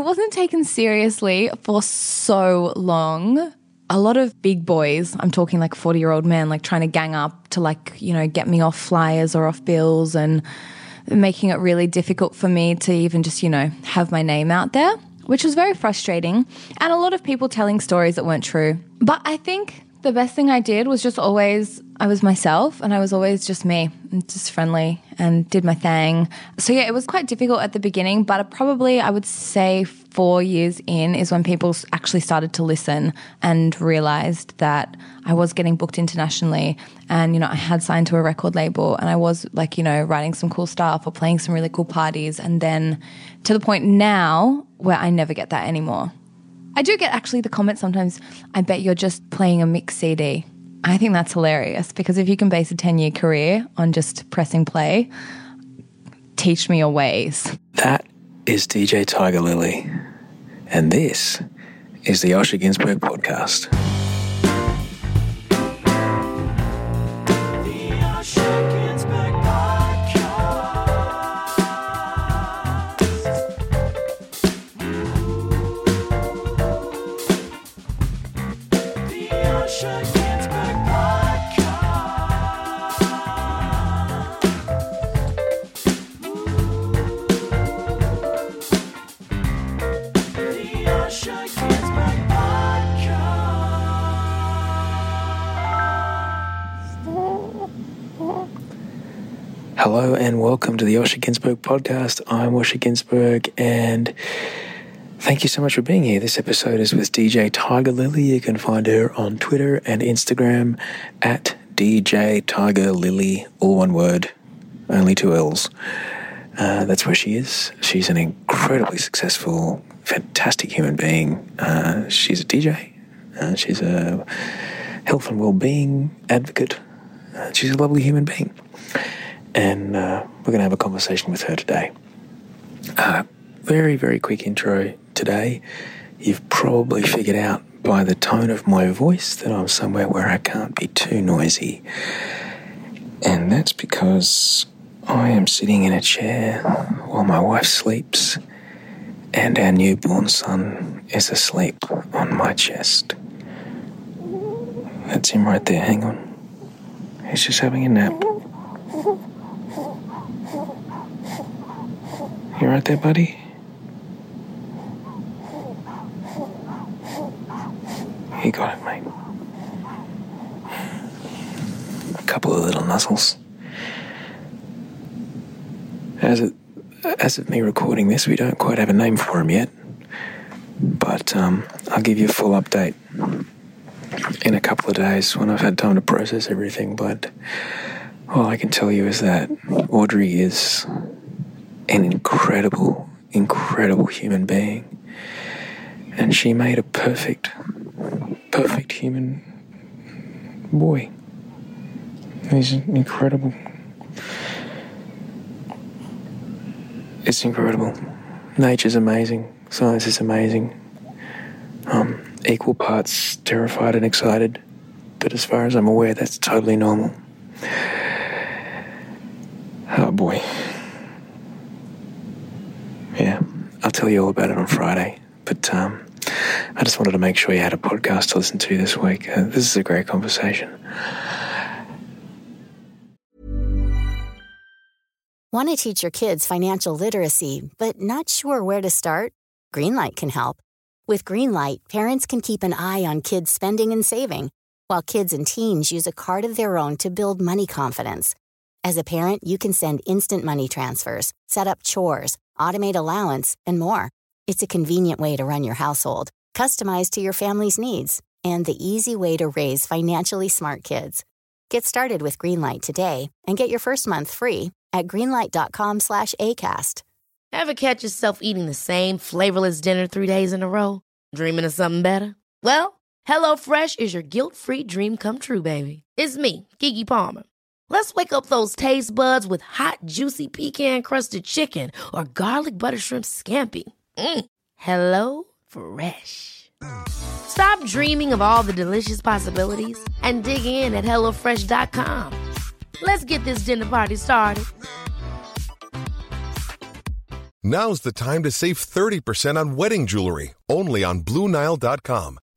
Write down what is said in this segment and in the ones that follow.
wasn't taken seriously for so long. A lot of big boys, I'm talking like 40 year old men, like trying to gang up to like, you know, get me off flyers or off bills and making it really difficult for me to even just, you know, have my name out there, which was very frustrating. And a lot of people telling stories that weren't true. But I think the best thing I did was just always, I was myself and I was always just me, and just friendly and did my thing. So yeah, it was quite difficult at the beginning, but probably I would say four years in is when people actually started to listen and realized that I was getting booked internationally and, you know, I had signed to a record label and I was like, you know, writing some cool stuff or playing some really cool parties. And then to the point now where I never get that anymore. I do get actually the comment sometimes, I bet you're just playing a mix CD. I think that's hilarious because if you can base a 10 year career on just pressing play, teach me your ways. That is DJ Tiger Lily. And this is the Osher Günsberg podcast. Hello and welcome to the Osher Günsberg podcast. I'm Osher Günsberg and thank you so much for being here. This episode is with DJ Tiger Lily. You can find her on Twitter and Instagram at DJ Tiger Lily, all one word, only two L's. Uh, that's where she is. She's an incredibly successful, fantastic human being. Uh, she's a DJ. Uh, she's a health and well-being advocate. Uh, she's a lovely human being and uh, we're going to have a conversation with her today. Uh, very, very quick intro today. You've probably figured out by the tone of my voice that I'm somewhere where I can't be too noisy. And that's because I am sitting in a chair while my wife sleeps and our newborn son is asleep on my chest. That's him right there. Hang on. He's just having a nap. You right there, buddy? He got it, mate. A couple of little nuzzles. As it, as of me recording this, we don't quite have a name for him yet, but um, I'll give you a full update in a couple of days when I've had time to process everything. But all I can tell you is that Audrey is an incredible, incredible human being. And she made a perfect, perfect human boy. He's incredible. It's incredible. Nature's amazing. Science is amazing. Um, equal parts terrified and excited. But as far as I'm aware, that's totally normal. Oh boy. Yeah, I'll tell you all about it on Friday. But um, I just wanted to make sure you had a podcast to listen to this week. Uh, this is a great conversation. Want to teach your kids financial literacy, but not sure where to start? Greenlight can help. With Greenlight, parents can keep an eye on kids' spending and saving, while kids and teens use a card of their own to build money confidence. As a parent, you can send instant money transfers, set up chores, automate allowance, and more. It's a convenient way to run your household, customized to your family's needs, and the easy way to raise financially smart kids. Get started with Greenlight today and get your first month free at greenlight.com slash ACAST. Ever catch yourself eating the same flavorless dinner three days in a row? Dreaming of something better? Well, HelloFresh is your guilt-free dream come true, baby. It's me, Keke Palmer. Let's wake up those taste buds with hot, juicy pecan crusted chicken or garlic butter shrimp scampi. Mm. Hello Fresh. Stop dreaming of all the delicious possibilities and dig in at HelloFresh.com. Let's get this dinner party started. Now's the time to save 30% on wedding jewelry, only on BlueNile.com.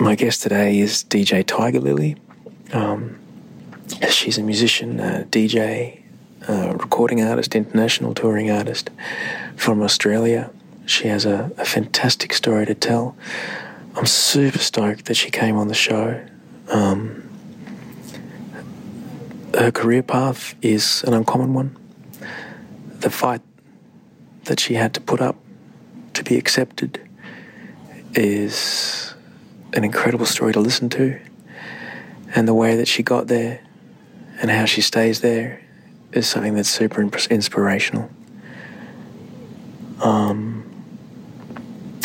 My guest today is DJ Tiger Lily. Um, she's a musician, a DJ, a recording artist, international touring artist from Australia. She has a, a fantastic story to tell. I'm super stoked that she came on the show. Um, her career path is an uncommon one. The fight that she had to put up to be accepted is an incredible story to listen to. And the way that she got there and how she stays there is something that's super inspirational. Um,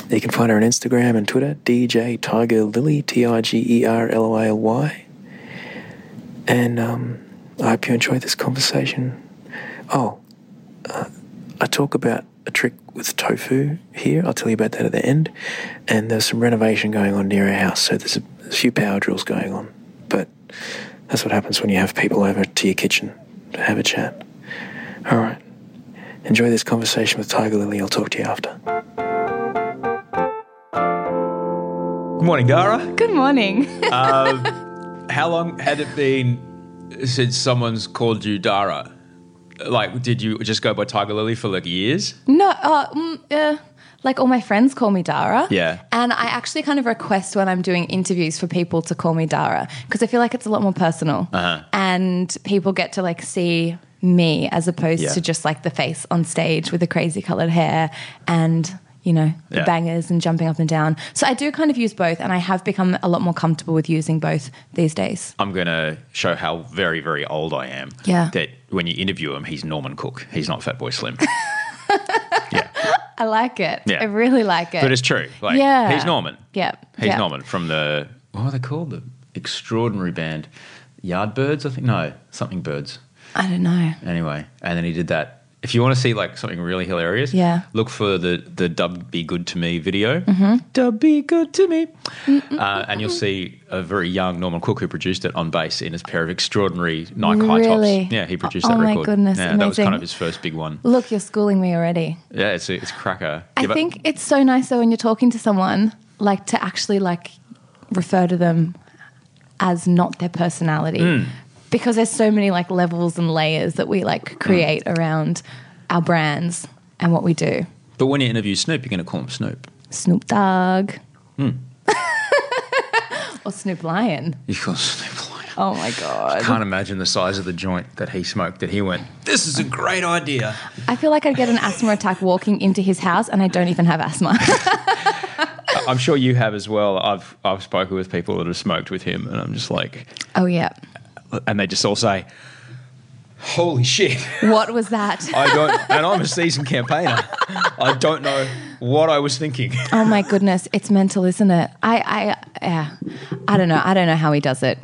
you can find her on Instagram and Twitter, DJ Tiger Lily, T I G E R L O I L Y. And um, I hope you enjoyed this conversation. Oh, uh, I talk about a trick with tofu here. I'll tell you about that at the end. And there's some renovation going on near our house, so there's a, a few power drills going on. But that's what happens when you have people over to your kitchen to have a chat. All right. Enjoy this conversation with Tiger Lily. I'll talk to you after. Good morning, Dara. Good morning. Um, how long had it been since someone's called you Dara? Like, did you just go by Tiger Lily for like years? no, uh, mm, uh, like all my friends call me Dara. Yeah. And I actually kind of request when I'm doing interviews for people to call me Dara because I feel like it's a lot more personal. Uh-huh. And people get to like see me as opposed Yeah. to just like the face on stage with the crazy colored hair and you know the Yeah. bangers and jumping up and down. So I do kind of use both, and I have become a lot more comfortable with using both these days. I'm going to show how very, very old I am. Yeah. That when you interview him, he's Norman Cook. He's not Fatboy Slim. yeah. I like it. Yeah. I really like it. But it's true. Like, Yeah. he's Norman. Yeah. He's Yeah. Norman from the, what are they called? The extraordinary band. Yardbirds, I think? No, something birds. I don't know. Anyway, and then he did that. If you want to see like something really hilarious, Yeah. look for the the Dub Be Good to Me video. Mm-hmm. Dub Be Good to Me, uh, and you'll see a very young Norman Cook who produced it on bass in his pair of extraordinary Nike high tops. Yeah, he produced Oh that record. Oh my goodness, yeah, that was kind of his first big one. Look, you're schooling me already. Yeah, it's it's cracker. I Yeah, think it's so nice though when you're talking to someone, like to actually like refer to them as not their personality. Mm. Because there's so many like levels and layers that we like create around our brands and what we do. But when you interview Snoop, you're going to call him Snoop. Snoop Dogg. Hmm. or Snoop Lion. You call Snoop Lion. Oh my God. I can't imagine the size of the joint that he smoked. That he went. This is a great idea. I feel like I'd get an asthma attack walking into his house and I don't even have asthma. I'm sure you have as well. I've I've spoken with people that have smoked with him, and I'm just like, oh yeah. And they just all say, "Holy shit!" What was that? I don't, and I'm a seasoned campaigner. I don't know what I was thinking. Oh my goodness, it's mental, isn't it? I, I, yeah, I don't know. I don't know how he does it.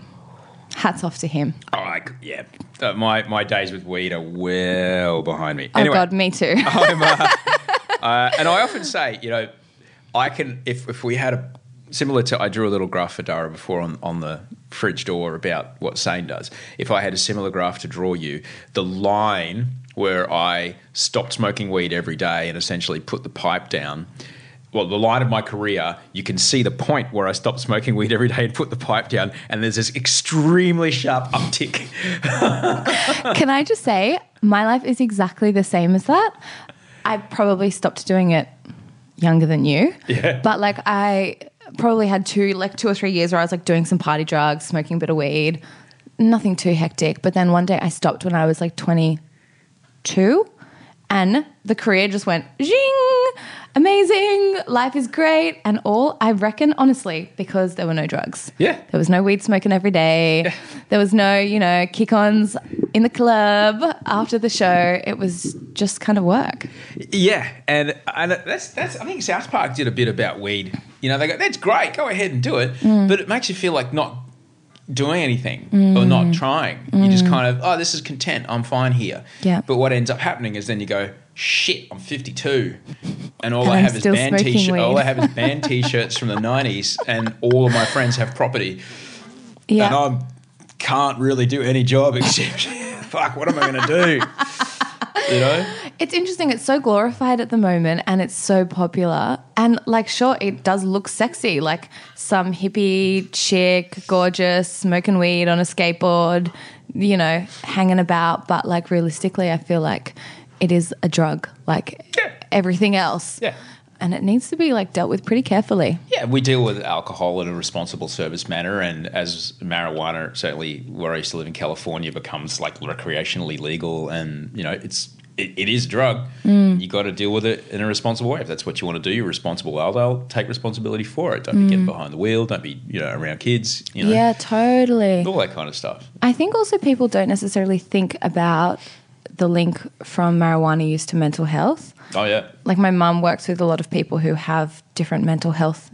Hats off to him. Oh, I, yeah, uh, my my days with weed are well behind me. Oh Anyway, God, me too. I'm, uh, uh, and I often say, you know, I can if if we had a similar to I drew a little graph for Dara before on on the fridge door about what Sane does. If I had a similar graph to draw you, the line where I stopped smoking weed every day and essentially put the pipe down. Well, the line of my career, you can see the point where I stopped smoking weed every day and put the pipe down, and there's this extremely sharp uptick. Can I just say, my life is exactly the same as that. I probably stopped doing it younger than you. Yeah. But like, I probably had two, like two or three years where I was like doing some party drugs, smoking a bit of weed, nothing too hectic. But then one day I stopped when I was like 22 and the career just went zing. amazing, life is great, and all. I reckon, honestly, because there were no drugs. Yeah. There was no weed smoking every day. There was no, you know, kick ons in the club after the show. It was just kind of work. Yeah, and and that's that's. I think South Park did a bit about weed. You know, they go, "That's great, go ahead and do it," Mm. but it makes you feel like not doing anything or not trying. You just kind of, "Oh, this is content. I'm fine here." Mm. Yeah. But what ends up happening is then you go, "Shit, I'm 52, and all And I have is band t-shirt. All. I have is band t-shirts from the 90s, and all of my friends have property, Yeah. and I can't really do any job except, fuck, what am I going to do? You know. It's interesting. It's so glorified at the moment and it's so popular. And, like, sure, it does look sexy. Like, some hippie chick, gorgeous, smoking weed on a skateboard, you know, hanging about. But, like, realistically, I feel like it is a drug, like Yeah. everything else. Yeah. And it needs to be, like, dealt with pretty carefully. Yeah, we deal with alcohol in a responsible service manner, and as marijuana, certainly where I used to live in California, becomes like recreationally legal, and you know, it's it, it is drug. Mm. You got to deal with it in a responsible way. If that's what you want to do, you're responsible. Well, they'll take responsibility for it. Don't be getting mm. behind the wheel. Don't be you know around kids. You know, Yeah, totally. all that kind of stuff. I think also people don't necessarily think about the link from marijuana use to mental health. Oh yeah, like my mum works with a lot of people who have different mental health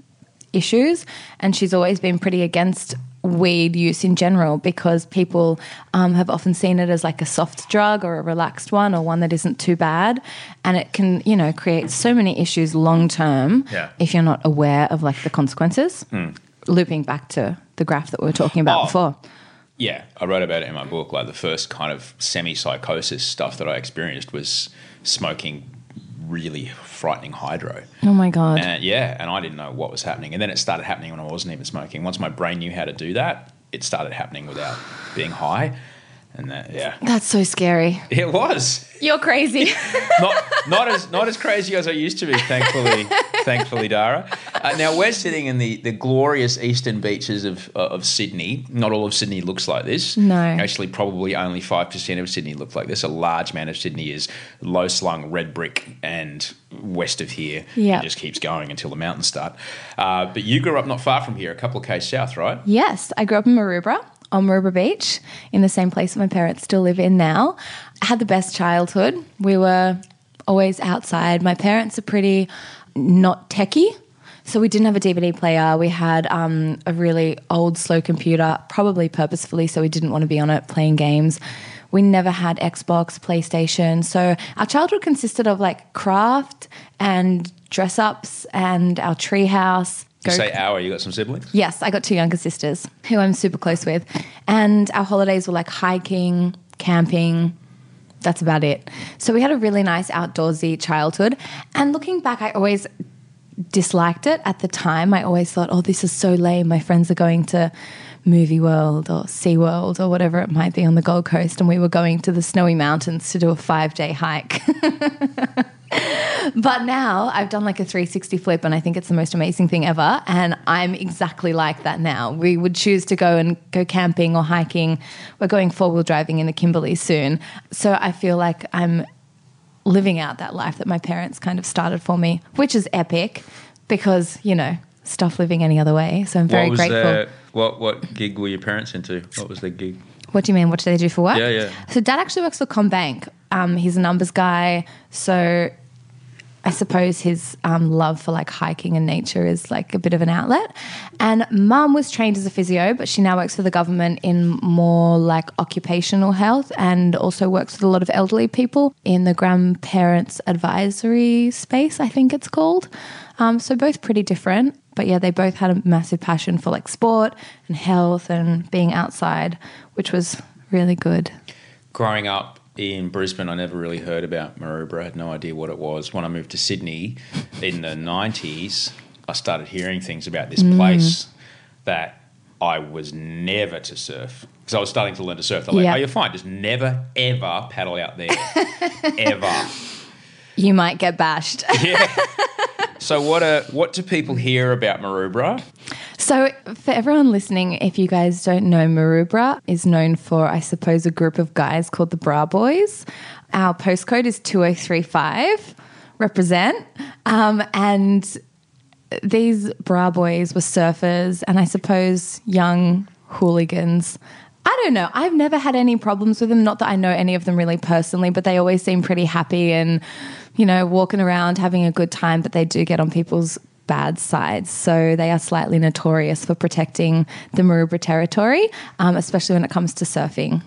issues and she's always been pretty against weed use in general because people um, have often seen it as like a soft drug or a relaxed one or one that isn't too bad and it can you know create so many issues long term Yeah. if you're not aware of like the consequences looping back to the graph that we were talking about Oh. before yeah. I wrote about it in my book. Like the first kind of semi-psychosis stuff that I experienced was smoking really frightening hydro. oh my god And yeah, and I didn't know what was happening. And then it started happening when I wasn't even smoking. Once my brain knew how to do that, it started happening without being high. And that, yeah, that's so scary it was you're crazy not not as not as crazy as I used to be. Thankfully, thankfully, Dara. Uh, now we're sitting in the, the glorious eastern beaches of uh, of Sydney. Not all of Sydney looks like this. No. actually, probably only five percent of Sydney looks like this. A large amount of Sydney is low slung red brick, and west of here, Yeah. it just keeps going until the mountains start. Uh, but you grew up not far from here, a couple of k's south, right? Yes, I grew up in Maroubra on Maroubra Beach in the same place that my parents still live in now. I had the best childhood. We were always outside. My parents are pretty not techie. So we didn't have a DVD player. We had um, a really old, slow computer, probably purposefully, so we didn't want to be on it playing games. We never had Xbox, PlayStation. So our childhood consisted of like craft and dress ups and our treehouse. You say our, you got some siblings? Yes, I got two younger sisters who I'm super close with. And our holidays were like hiking, camping. That's about it. So we had a really nice outdoorsy childhood. And looking back, I always disliked it at the time. I always thought, oh, this is so lame. My friends are going to Movie World or Sea World or whatever it might be on the Gold Coast. And we were going to the snowy mountains to do a five day hike. But now I've done like a 360 flip and I think it's the most amazing thing ever. And I'm exactly like that now. We would choose to go and go camping or hiking. We're going four wheel driving in the Kimberley soon. So I feel like I'm living out that life that my parents kind of started for me, which is epic because, you know, stuff living any other way. So I'm very what grateful. their- what what gig were your parents into? What was their gig? What do you mean? What do they do for work? Yeah, yeah. So dad actually works for CommBank. Um, he's a numbers guy. So I suppose his um, love for like hiking and nature is like a bit of an outlet. And mum was trained as a physio, but she now works for the government in more like occupational health and also works with a lot of elderly people in the grandparents advisory space, I think it's called. Um, so both pretty different. But yeah, they both had a massive passion for like sport and health and being outside, which was really good. Growing up in Brisbane, I never really heard about Maroubra. I had no idea what it was. When I moved to Sydney in the 90s, I started hearing things about this mm. place that I was never to surf. Because I was starting to learn to surf. They're like, Yeah. oh, you're fine. Just never, ever paddle out there. ever. You might get bashed. Yeah. So what are, what do people hear about Maroubra? So, for everyone listening, if you guys don't know, Maroubra is known for, I suppose, a group of guys called the Bra Boys. Our postcode is 2035. represent. Um, and these bra boys were surfers and I suppose young hooligans. I don't know. I've never had any problems with them. Not that I know any of them really personally, but they always seem pretty happy and, you know, walking around having a good time. But they do get on people's bad sides. So they are slightly notorious for protecting the Maroubra territory, um, especially when it comes to surfing.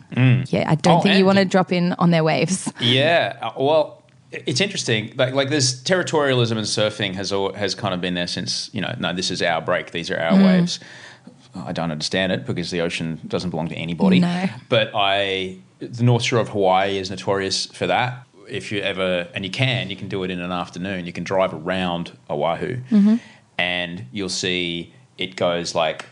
Yeah, I don't Oh, think you want to drop in on their waves. Yeah, uh, well, it's interesting. Like, like this territorialism in surfing has al- has kind of been there since you know. No, this is our break. These are our Mm. waves. I don't understand it because the ocean doesn't belong to anybody. No. But I, the North Shore of Hawaii is notorious for that. If you ever, and you can, you can do it in an afternoon. You can drive around Oahu, Mm-hmm. and you'll see it goes like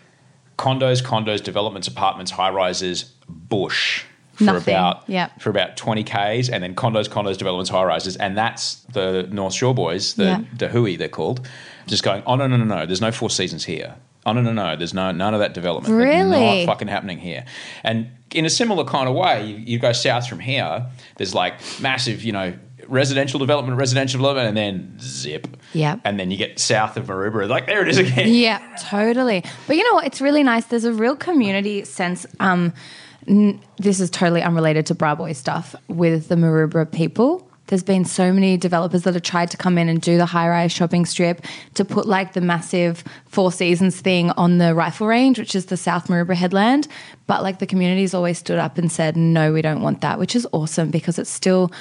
condos, condos, developments, apartments, high rises, bush for Nothing. about Yep. for about 20 Ks and then condos, condos, developments, high rises. And that's the North Shore boys, the, Yeah. the Hui they're called, just going, oh, no, no, no, no, there's no Four Seasons here. Oh, no, no, no, there's no, none of that development. Really? not fucking happening here. And in a similar kind of way, you, you go south from here, there's like massive, you know, residential development, residential development, and then zip. Yep. And then you get south of Maroubra, like there it is again. Yeah, totally. But you know what? It's really nice. There's a real community sense. Um, n- this is totally unrelated to Bra Boy stuff with the Maroubra people. There's been so many developers that have tried to come in and do the high rise shopping strip to put like the massive Four Seasons thing on the rifle range, which is the South Maroubra headland. But like the community's always stood up and said, no, we don't want that, which is awesome because it's still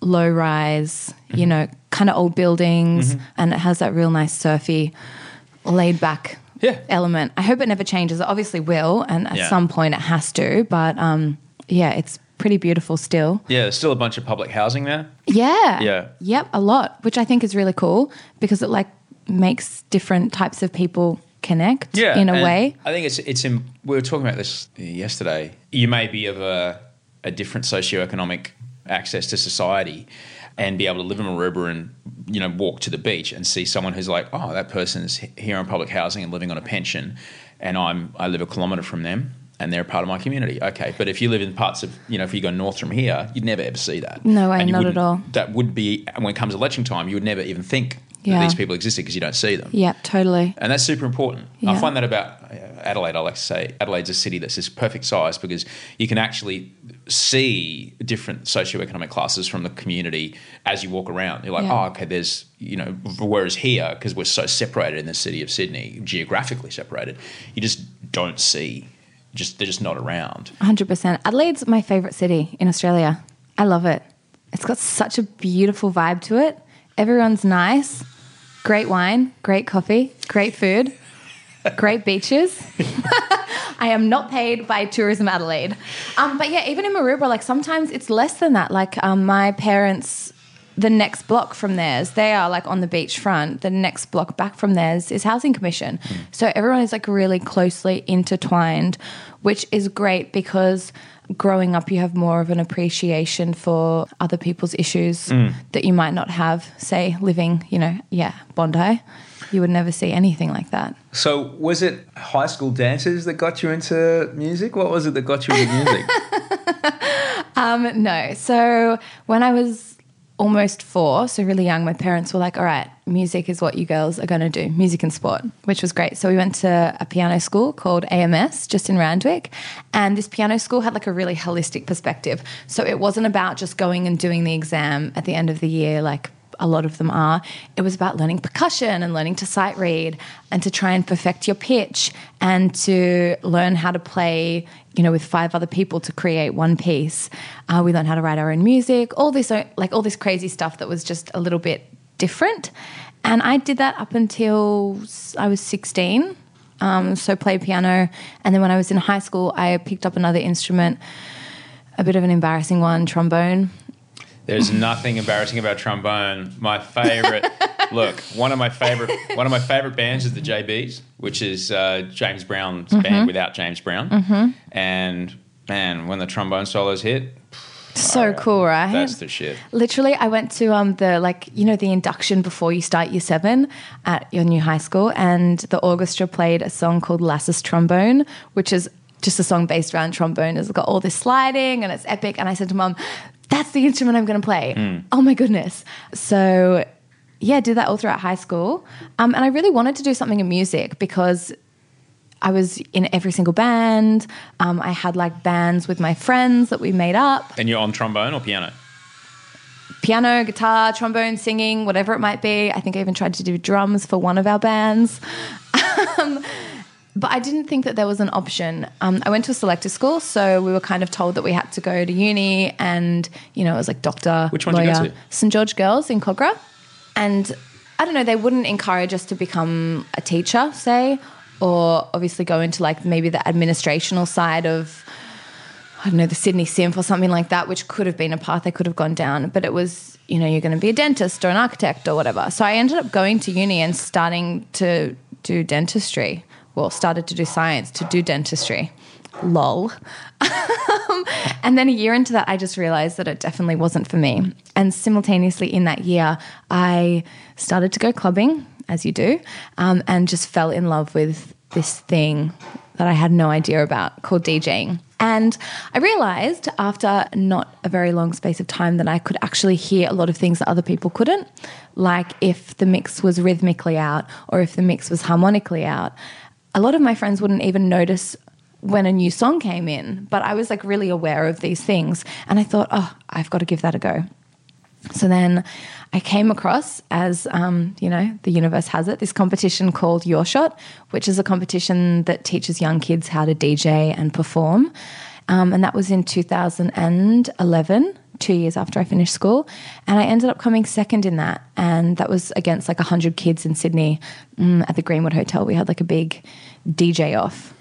low rise, you know, kind of old buildings, and it has that real nice surfy, laid back Yeah. element. I hope it never changes. It obviously will, and at Yeah. some point it has to. But um, yeah, it's pretty beautiful still. Yeah, there's still a bunch of public housing there. Yeah. Yeah. Yep, a lot, which I think is really cool because it like makes different types of people connect yeah, in a way. I think it's it's. In, we were talking about this yesterday. You may be of a a different socioeconomic access to society, and be able to live in Maroubra and you know walk to the beach and see someone who's like, oh, that person's he- here on public housing and living on a pension, and I'm I live a kilometre from them. And they're a part of my community. Okay, but if you live in parts of, you know, if you go north from here, you'd never ever see that. No way, not at all. That would be when it comes election time, you would never even think Yeah. that these people existed because you don't see them. Yeah, totally. And that's super important. I find that about uh, Adelaide. I like to say Adelaide's a city that's this perfect size because you can actually see different socioeconomic classes from the community as you walk around. You're like, Yeah. oh, okay, there's, you know, whereas here, because we're so separated in the city of Sydney, geographically separated, you just don't see, just they're just not around. 100%. Adelaide's my favorite city in Australia. I love it. It's got such a beautiful vibe to it. Everyone's nice. Great wine, great coffee, great food, great beaches. I am not paid by Tourism Adelaide. Um, but yeah, even in Maroubra, like sometimes it's less than that. Like um, my parents, the next block from theirs, they are like on the beach front. The next block back from theirs is Housing Commission. So everyone is like really closely intertwined, which is great because growing up you have more of an appreciation for other people's issues that you might not have, say, living, you know, yeah, Bondi. You would never see anything like that. So, was it high school dances that got you into music? What was it that got you into music? Um, no. So when I was almost four, so really young, my parents were like, all right, music is what you girls are going to do, music and sport, which was great. So we went to a piano school called AMS just in Randwick. And this piano school had like a really holistic perspective. So it wasn't about just going and doing the exam at the end of the year, like a lot of them are. It was about learning percussion and learning to sight read and to try and perfect your pitch and to learn how to play, you know, with five other people to create one piece. Uh, we learned how to write our own music, all this, like all this crazy stuff that was just a little bit different. And I did that up until I was 16. Um, so played piano. And then when I was in high school, I picked up another instrument, a bit of an embarrassing one, trombone. There's nothing embarrassing about trombone. My favorite, look, one of my favorite, one of my favorite bands is the JBs, which is uh, James Brown's Mm-hmm. band without James Brown. And man, when the trombone solos hit, So cool, right? that's the shit. Literally, I went to um the like you know the induction before you start year seven at your new high school, and the orchestra played a song called Lassus Trombone, which is just a song based around trombone. It's got all this sliding and it's epic. And I said to mom, "That's the instrument I'm going to play." Oh my goodness! So yeah, did that all throughout high school. Um, and I really wanted to do something in music because I was in every single band. Um, I had like bands with my friends that we made up And you're on trombone or piano? piano, guitar, trombone, singing, whatever it might be. I think I even tried to do drums for one of our bands. um, but I didn't think that there was an option. Um, I went to a selective school, so we were kind of told that we had to go to uni, and you know, it was like doctor, Which one did you lawyer, go to? St George Girls in Kogarah, and I don't know. They wouldn't encourage us to become a teacher, say, or obviously go into like maybe the administrational side of I don't know, the Sydney Symp or something like that, which could have been a path I could have gone down. But it was, you know, you're going to be a dentist or an architect or whatever. So I ended up going to uni and starting to do dentistry. Well, started to do science to do dentistry. Lol. and then a year into that, I just realized that it definitely wasn't for me. And simultaneously in that year, I started to go clubbing, as you do, um, and just fell in love with this thing that I had no idea about called DJing. And I realized after not a very long space of time that I could actually hear a lot of things that other people couldn't. Like if the mix was rhythmically out or if the mix was harmonically out. A lot of my friends wouldn't even notice when a new song came in, but I was like really aware of these things. And I thought, oh, I've got to give that a go. So then I came across, as um, you know, the universe has it, this competition called Your Shot, which is a competition that teaches young kids how to DJ and perform. Um, and that was in 2011, two years after I finished school. And I ended up coming second in that. And that was against like 100 kids in Sydney mm, at the Greenwood Hotel. We had like a big DJ off.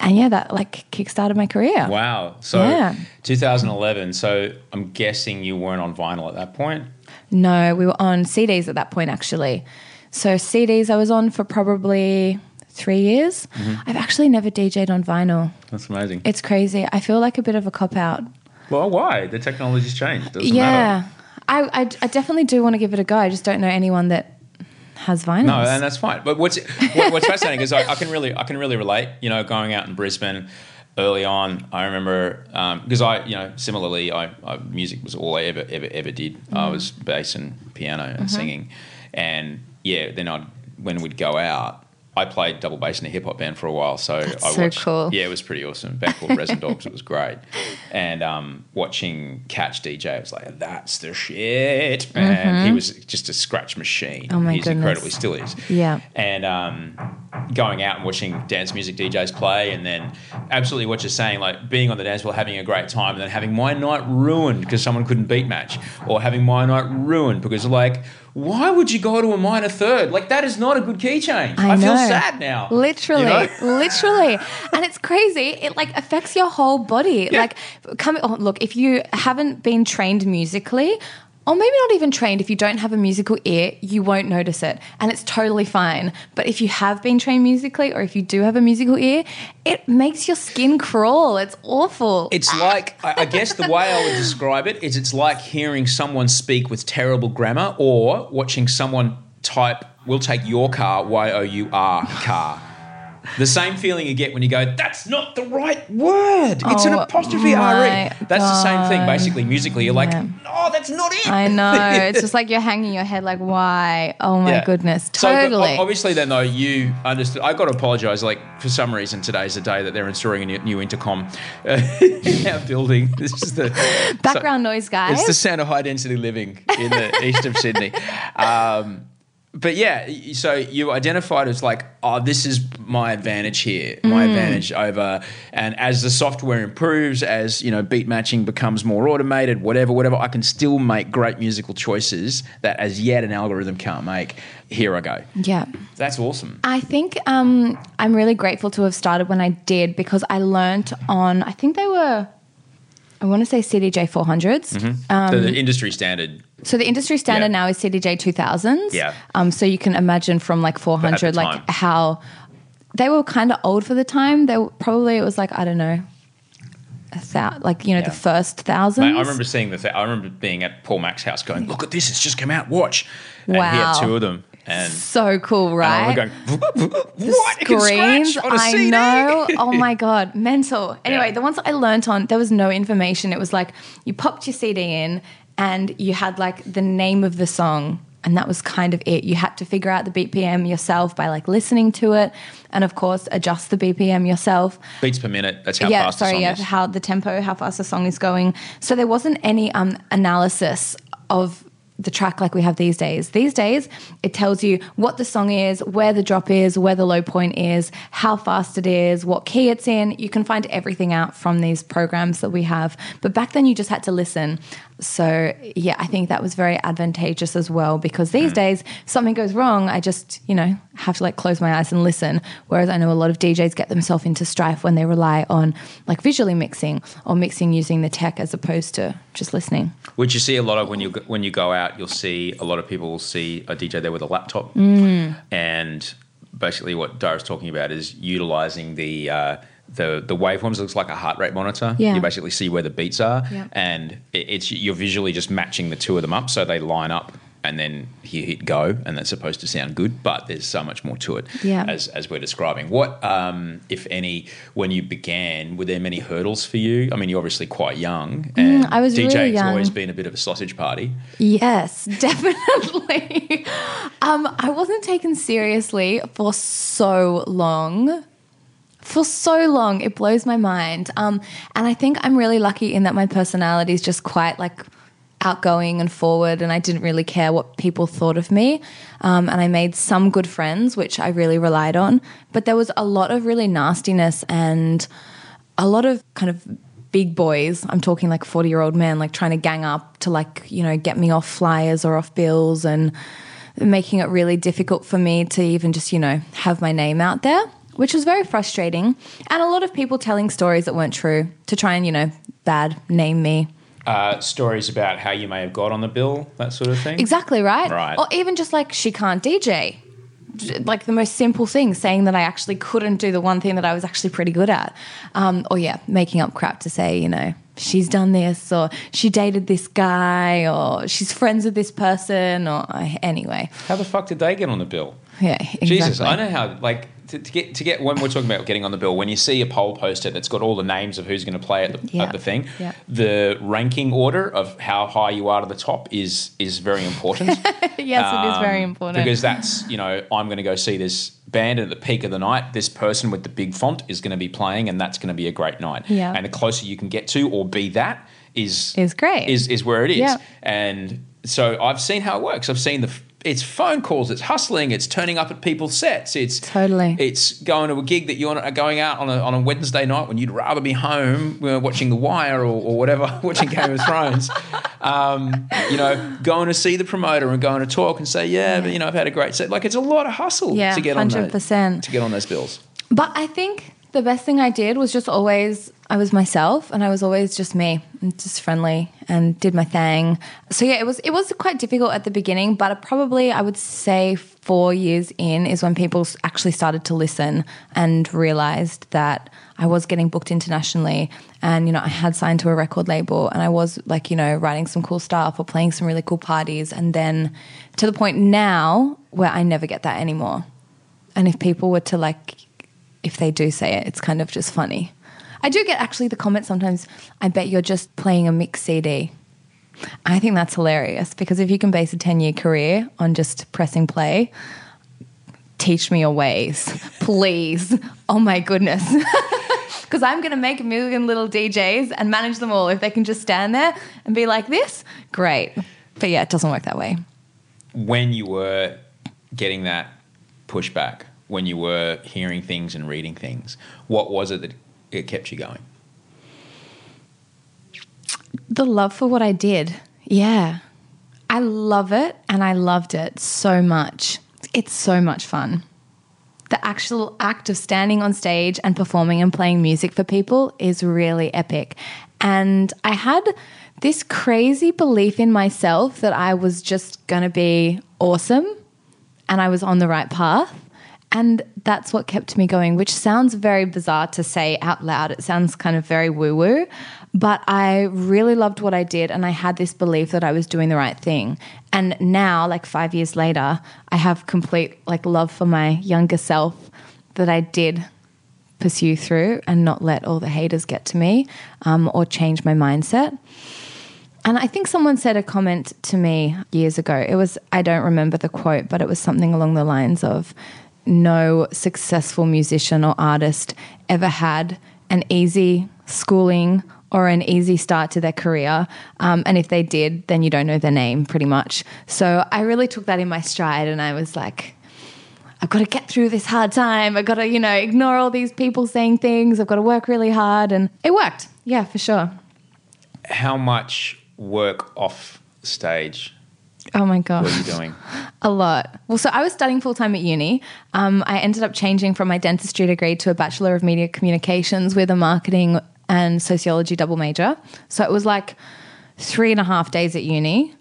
And yeah, that like kickstarted my career. Wow. So Yeah. 2011. So I'm guessing you weren't on vinyl at that point. No, we were on CDs at that point, actually. So CDs I was on for probably three years. I've actually never DJed on vinyl. That's amazing. It's crazy. I feel like a bit of a cop out. Well, why? The technology's changed. Doesn't yeah, matter. I, I, I definitely do want to give it a go. I just don't know anyone that has vinyls. No, and that's fine. But what's what, what's fascinating is I, I can really I can really relate. You know, going out in Brisbane early on, I remember because I you know similarly, I, I music was all I ever ever ever did. Mm-hmm. I was bass and piano and singing, and yeah, then I would when we'd go out. I played double bass in a hip hop band for a while, so That's I so watched. cool. Yeah, it was pretty awesome. Band called Resin Dogs, it was great. And um, watching Katch DJ, I was like, "That's the shit!" And he was just a scratch machine. Mm-hmm. Oh my He's goodness. incredible. He still is Yeah. and um, going out and watching dance music DJs play, and then absolutely what you're saying, like being on the dance floor, having a great time, and then having my night ruined because someone couldn't beat match, or having my night ruined because like, why would you go to a minor third? Like that is not a good key change. I, I, feel sad now. Literally, You know? literally, and it's crazy. It like affects your whole body. Like, come Oh, look, if you haven't been trained musically. Or maybe not even trained, if you don't have a musical ear, you won't notice it. And it's totally fine. But if you have been trained musically, or if you do have a musical ear, it makes your skin crawl. It's awful. It's like I guess the way I would describe it is it's like hearing someone speak with terrible grammar or watching someone type we'll take your car Y O U R car. The same feeling you get when you go, that's not the right word. It's an Oh apostrophe my RE. That's the same thing, basically, musically. You're like, Yeah. no, that's not it. I know. It's just like you're hanging your head, like, why? Oh my Yeah. goodness. Totally. o- obviously, then though you understood, I've got to apologise. Like for some reason, today's the day that they're installing a new, new intercom uh, in our building. This is the Background noise, guys. It's the sound of high density living in the east of Sydney. Um, but yeah, so you identified as like, oh, this is my advantage here, my Mm. advantage over. And as the software improves, as you know, beat matching becomes more automated, whatever, whatever, I can still make great musical choices that as yet an algorithm can't make. Here I go. yeah. That's awesome. I think um, I'm really grateful to have started when I did because I learnt on, I think they were, I want to say CDJ 400s. the, the industry standard. So the industry standard Yeah. now is CDJ 2000s. Yeah. Um, so you can imagine from like 400, like how they were kind of old for the time. They were, probably it was like I don't know, a thou- like you know Yeah. the first thousands. Mate, I remember seeing the. Th- I remember being at Paul Mac's house, going, "Look at this! It's just come out. Watch!" And he had Wow. two of them, and, so cool, and right? remember going, "What? It can screens. scratch on a I CD?" know. Oh my god, mental. Anyway, Yeah. the ones I learnt on, there was no information. It was like you popped your CD in and you had like the name of the song and that was kind of it. You had to figure out the BPM yourself by like listening to it, and of course adjust the BPM yourself. Beats per minute. That's how yeah, fast sorry, the song yeah, is. how the tempo, how fast the song is going. So there wasn't any um, analysis of the track like we have these days. These days, it tells you what the song is, where the drop is, where the low point is, how fast it is, what key it's in. You can find everything out from these programs that we have. But back then, you just had to listen. So, yeah, I think that was very advantageous as well because these mm. days, if something goes wrong, I just, you know, have to like close my eyes and listen. Whereas I know a lot of DJs get themselves into strife when they rely on like visually mixing or mixing using the tech as opposed to just listening. Which you see a lot of when you go- when you go out, you'll see a lot of people will see a DJ there with a laptop, Mm. and basically what Dara's talking about is utilizing the. Uh, the, the waveforms looks like a heart rate monitor. Yeah. You basically see where the beats are, Yeah. and it, it's you're visually just matching the two of them up so they line up, and then you hit go, and that's supposed to sound good. But there's so much more to it, Yeah. as as we're describing. What, um, if any, when you began, were there many hurdles for you? I mean, you're obviously quite young, and Mm, I was really young. always been a bit of a sausage party. Yes, definitely. um, I wasn't taken seriously for so long. For so long, it blows my mind. Um, and I think I'm really lucky in that my personality is just quite like outgoing and forward, and I didn't really care what people thought of me. Um, and I made some good friends, which I really relied on. But there was a lot of really nastiness and a lot of kind of big boys i'm talking like 40 year old men like trying to gang up to like you know get me off flyers or off bills and making it really difficult for me to even just you know have my name out there which was very frustrating and a lot of people telling stories that weren't true to try and you know bad name me Uh, stories about how you may have got on the bill, that sort of thing. Exactly right. Right. Or even just like she can't DJ. Like the most simple thing, saying that I actually couldn't do the one thing that I was actually pretty good at. Um, or yeah, making up crap to say, you know, she's done this or she dated this guy or she's friends with this person or anyway. How the fuck did they get on the bill? Yeah, exactly. Jesus, I know how. Like to, to get to get when we're talking about getting on the bill, when you see a poll poster that's got all the names of who's going to play at the, Yeah. at the thing, Yeah. the ranking order of how high you are to the top is is very important. yes, it is very Um, important. because that's you know I'm going to go see this band at the peak of the night. This person with the big font is going to be playing, and that's going to be a great night. Yeah. And the closer you can get to or be that is Is great. Is is where it is. Yeah. And so I've seen how it works. I've seen the. It's phone calls. It's hustling. It's turning up at people's sets. It's Totally. It's going to a gig that you are going out on a, on a Wednesday night when you'd rather be home uh, watching The Wire or, or whatever, watching Game of Thrones um, you know, going to see the promoter and going to talk and say, yeah, but you know, I've had a great set. Like it's a lot of hustle Yeah, to get on that, 100%. to get on those bills. But I think the best thing I did was just always I was myself and I was always just me, and just friendly and did my thing. So yeah, it was it was quite difficult at the beginning, but probably I would say 4 years in is when people actually started to listen and realized that I was getting booked internationally and you know I had signed to a record label and I was like, you know, writing some cool stuff or playing some really cool parties and then to the point now where I never get that anymore. And if people were to like, if they do say it, it's kind of just funny. I do get actually the comment sometimes, I bet you're just playing a mix CD. I think that's hilarious because if you can base a 10 year career on just pressing play, teach me your ways, please. Oh my goodness. Because I'm going to make a million little DJs and manage them all. If they can just stand there and be like this, great. But yeah, it doesn't work that way. When you were getting that pushback, when you were hearing things and reading things, what was it that it kept you going? The love for what I did. Yeah. I love it and I loved it so much. It's so much fun. The actual act of standing on stage and performing and playing music for people is really epic. And I had this crazy belief in myself that I was just going to be awesome and I was on the right path. And that's what kept me going, which sounds very bizarre to say out loud. It sounds kind of very woo woo, but I really loved what I did. And I had this belief that I was doing the right thing. And now, like five years later, I have complete like love for my younger self that I did pursue through and not let all the haters get to me um, or change my mindset. And I think someone said a comment to me years ago. It was, I don't remember the quote, but it was something along the lines of no successful musician or artist ever had an easy schooling or an easy start to their career. Um, and if they did, then you don't know their name pretty much. So I really took that in my stride and I was like, I've got to get through this hard time. I've got to, you know, ignore all these people saying things. I've got to work really hard. And it worked. Yeah, for sure. How much work off stage Oh my God. were you doing? A lot. Well, so I was studying full time at uni. Um, I ended up changing from my dentistry degree to a Bachelor of Media Communications with a marketing and sociology double major. So it was like three and a half days at uni.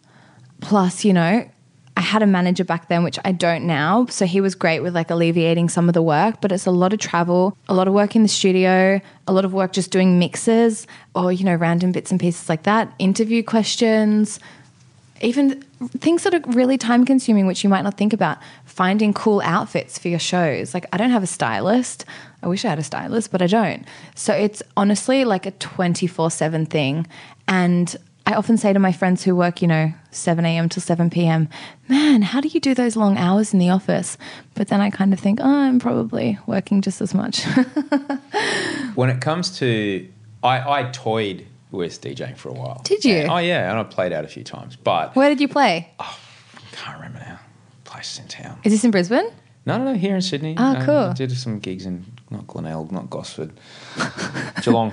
Plus, you know, I had a manager back then, which I don't now. So he was great with like alleviating some of the work, but it's a lot of travel, a lot of work in the studio, a lot of work just doing mixes or, you know, random bits and pieces like that, interview questions, even things that are really time consuming, which you might not think about, finding cool outfits for your shows. Like, I don't have a stylist. I wish I had a stylist, but I don't. So it's honestly like a 24 7 thing. And I often say to my friends who work, you know, 7 a.m. till 7 p.m., man, how do you do those long hours in the office? But then I kind of think, oh, I'm probably working just as much. When it comes to, I, I toyed with DJing for a while. Did you? And- oh yeah, and I played out a few times, but Where did you play? Oh, can't remember now. Places in town. Is this in Brisbane? No, no, no. Here in Sydney. Oh, Um, cool. Did some gigs in not Glenelg, not Gosford, Geelong.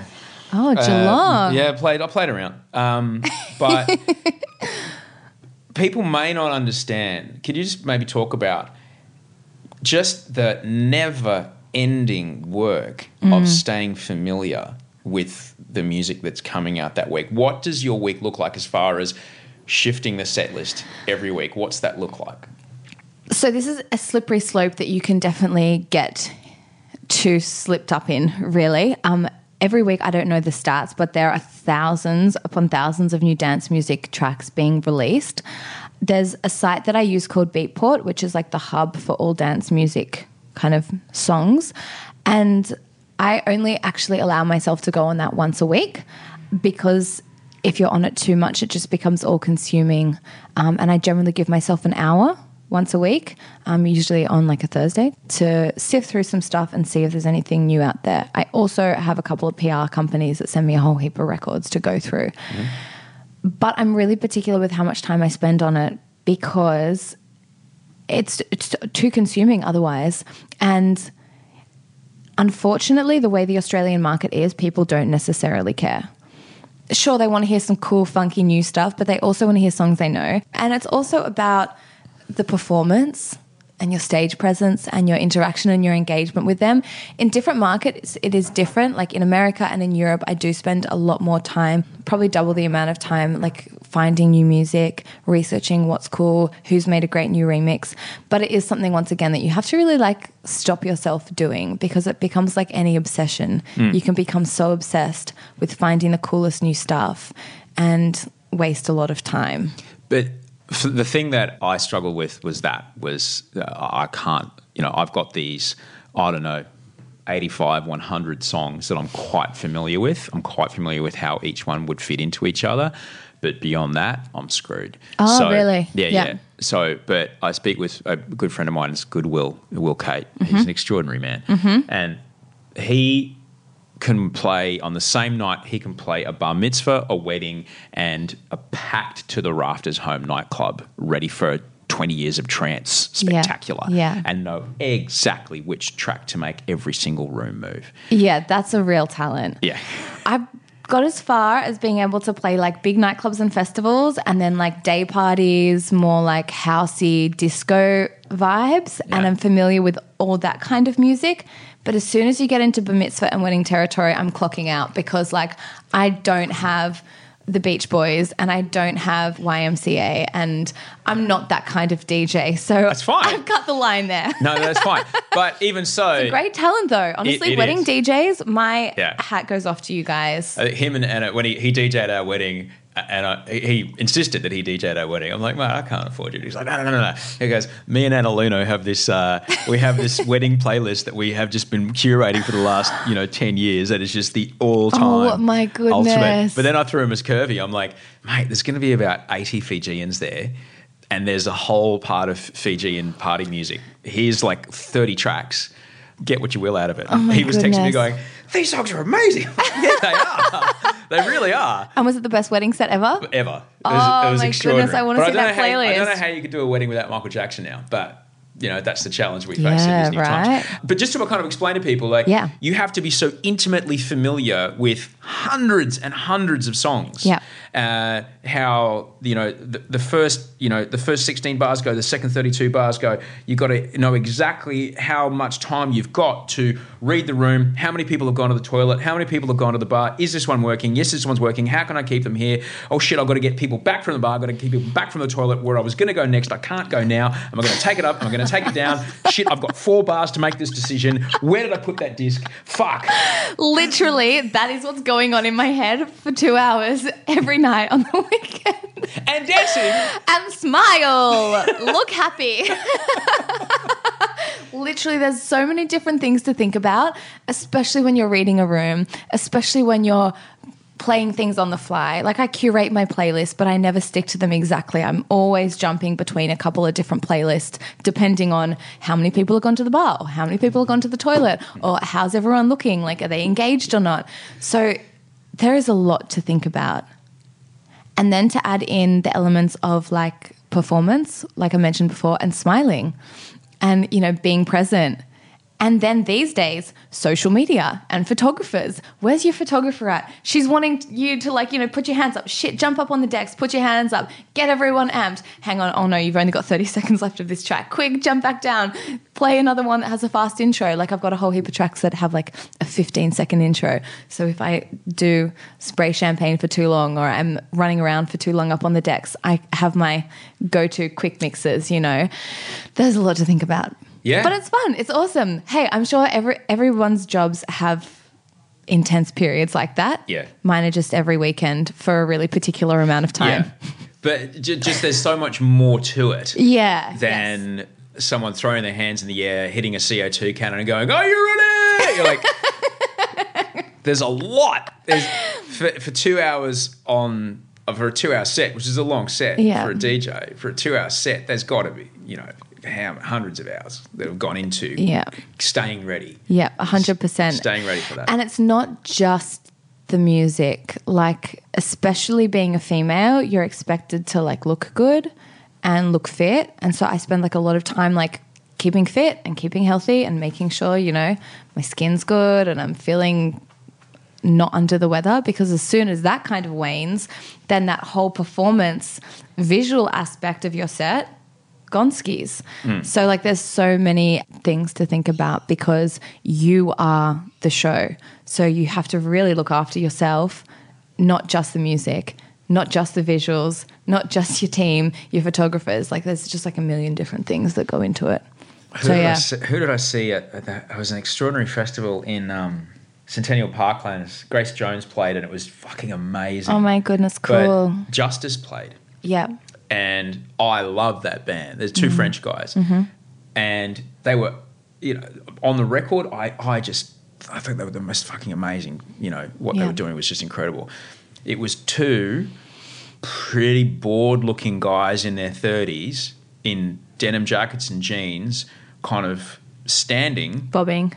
Oh, Uh, Geelong. yeah, played. I played around, um, but people may not understand. Could you just maybe talk about just the never-ending work Mm. of staying familiar with the music that's coming out that week? What does your week look like as far as shifting the set list every week? What's that look like? So this is a slippery slope that you can definitely get too slipped up in, really. Um, every week, I don't know the stats, but there are thousands upon thousands of new dance music tracks being released. There's a site that I use called Beatport, which is like the hub for all dance music kind of songs. And I only actually allow myself to go on that once a week because if you're on it too much, it just becomes all consuming. Um, and I generally give myself an hour once a week, um, usually on like a Thursday, to sift through some stuff and see if there's anything new out there. I also have a couple of PR companies that send me a whole heap of records to go through. But I'm really particular with how much time I spend on it because it's, it's too consuming otherwise. And unfortunately, the way the Australian market is, people don't necessarily care. Sure, they want to hear some cool, funky new stuff, but they also want to hear songs they know. And it's also about the performance and your stage presence and your interaction and your engagement with them. In different markets, it is different. Like in America and in Europe, I do spend a lot more time, probably double the amount of time, like finding new music, researching what's cool, who's made a great new remix. But it is something, once again, that you have to really like stop yourself doing because it becomes like any obsession. Hmm. You can become so obsessed with finding the coolest new stuff and waste a lot of time. But the thing that I struggled with was that was uh, I can't, you know, I've got these, I don't know, 85, 100 songs that I'm quite familiar with. I'm quite familiar with how each one would fit into each other. But beyond that, I'm screwed. Oh, really? Yeah, Yeah. yeah. So, but I speak with a good friend of mine, it's Goodwill, Will Kate. Mm-hmm. He's an extraordinary man. And he can play on the same night, he can play a bar mitzvah, a wedding, and a packed to the rafters home nightclub ready for 20 years of trance spectacular. yeah. And know exactly which track to make every single room move. Yeah, that's a real talent. Yeah. I've got as far as being able to play like big nightclubs and festivals and then like day parties, more like housey disco vibes. And I'm familiar with all that kind of music. But as soon as you get into bar mitzvah and wedding territory, I'm clocking out because like I don't have the Beach Boys and I don't have YMCA and I'm not that kind of DJ. So That's fine. I've cut the line there. No, that's fine. But even so, Great talent though. Honestly, it wedding is. DJs, my Yeah. hat goes off to you guys. Uh, him and Anna, when he, he DJ'd our wedding, And I, he insisted that he DJ'd our wedding. I'm like, man, I can't afford you. He's like, no, no, no, no. He goes, me and Anna Luno have this, uh, we have this wedding playlist that we have just been curating for the last, you know, 10 years. That is just the all time. Oh, my goodness. Ultimate. But then I threw him as curvy. I'm like, mate, there's going to be about 80 Fijians there. And there's a whole part of Fijian party music. Here's like 30 tracks. Get what you will out of it. Oh he was texting me going, these songs are amazing. yeah, they are. they really are. And was it the best wedding set ever? Ever. It Oh, it was my extraordinary. goodness, I wanna But see that know how- I don't know how you could do a wedding without Michael Jackson now, but you know that's the challenge we face Yeah, in these new right. times. But just to kind of explain to people, like, Yeah. you have to be so intimately familiar with hundreds and hundreds of songs. Yeah. Uh, how you know the, the first you know the first 16 bars go the second 32 bars go you've got to know exactly how much time you've got to read the room how many people have gone to the toilet how many people have gone to the bar is this one working yes this one's working how can i keep them here oh shit i've got to get people back from the bar i've got to keep people back from the toilet where i was going to go next i can't go now am i going to take it up am i going to take it down shit i've got four bars to make this decision where did i put that disc fuck Literally, that is what's going on in my head for two hours every night on the weekend. and dancing And smile. Look happy. Literally, there's so many different things to think about, especially when you're reading a room, especially when you're playing things on the fly. Like I curate my playlist, but I never stick to them exactly. I'm always jumping between a couple of different playlists depending on how many people have gone to the bar or how many people have gone to the toilet or how's everyone looking, like are they engaged or not. So there is a lot to think about. And then to add in the elements of like performance, like I mentioned before, and smiling and, you know, being present. And then these days, social media and photographers. Where's your photographer at? She's wanting you to, like, you know, put your hands up. Shit, jump up on the decks, put your hands up, get everyone amped. Hang on, oh no, you've only got 30 seconds left of this track. Quick, jump back down. Play another one that has a fast intro. Like, I've got a whole heap of tracks that have like a 15 second intro. So if I do spray champagne for too long or I'm running around for too long up on the decks, I have my go to quick mixes, you know. There's a lot to think about. Yeah. But it's fun. It's awesome. Hey, I'm sure every everyone's jobs have intense periods like that. Yeah. Mine are just every weekend for a really particular amount of time. Yeah. But ju- just there's so much more to it Yeah. than someone throwing their hands in the air, hitting a CO2 cannon and going, "Oh, you're you ready? You're like, there's a lot. There's, for, for two hours on, uh, for a two hour set, which is a long set Yeah. for a DJ, for a two hour set, there's got to be, you know, how, hundreds of hours that have gone into Yeah. staying ready. Yeah, hundred percent. Staying ready for that. And it's not just the music. Like, especially being a female, you're expected to like look good and look fit. And so I spend like a lot of time like keeping fit and keeping healthy and making sure, you know, my skin's good and I'm feeling not under the weather because as soon as that kind of wanes, then that whole performance visual aspect of your set gone skis. So like there's so many things to think about because you are the show. So you have to really look after yourself, not just the music, not just the visuals, not just your team, your photographers. Like there's just like a million different things that go into it. Who, So did I yeah. see, who did I see at, at that? It was an extraordinary festival in um, Centennial Parklands. Grace Jones played, and it was fucking amazing. Oh my goodness, But cool. Justice played, Yeah. And I love that band. There's Mm-hmm. 2 French guys, and they were, you know, on the record. I I just I think they were the most fucking amazing. You know what they were doing was just incredible. It was two pretty bored looking guys in their 30s in denim jackets and jeans, kind of standing Bobbing.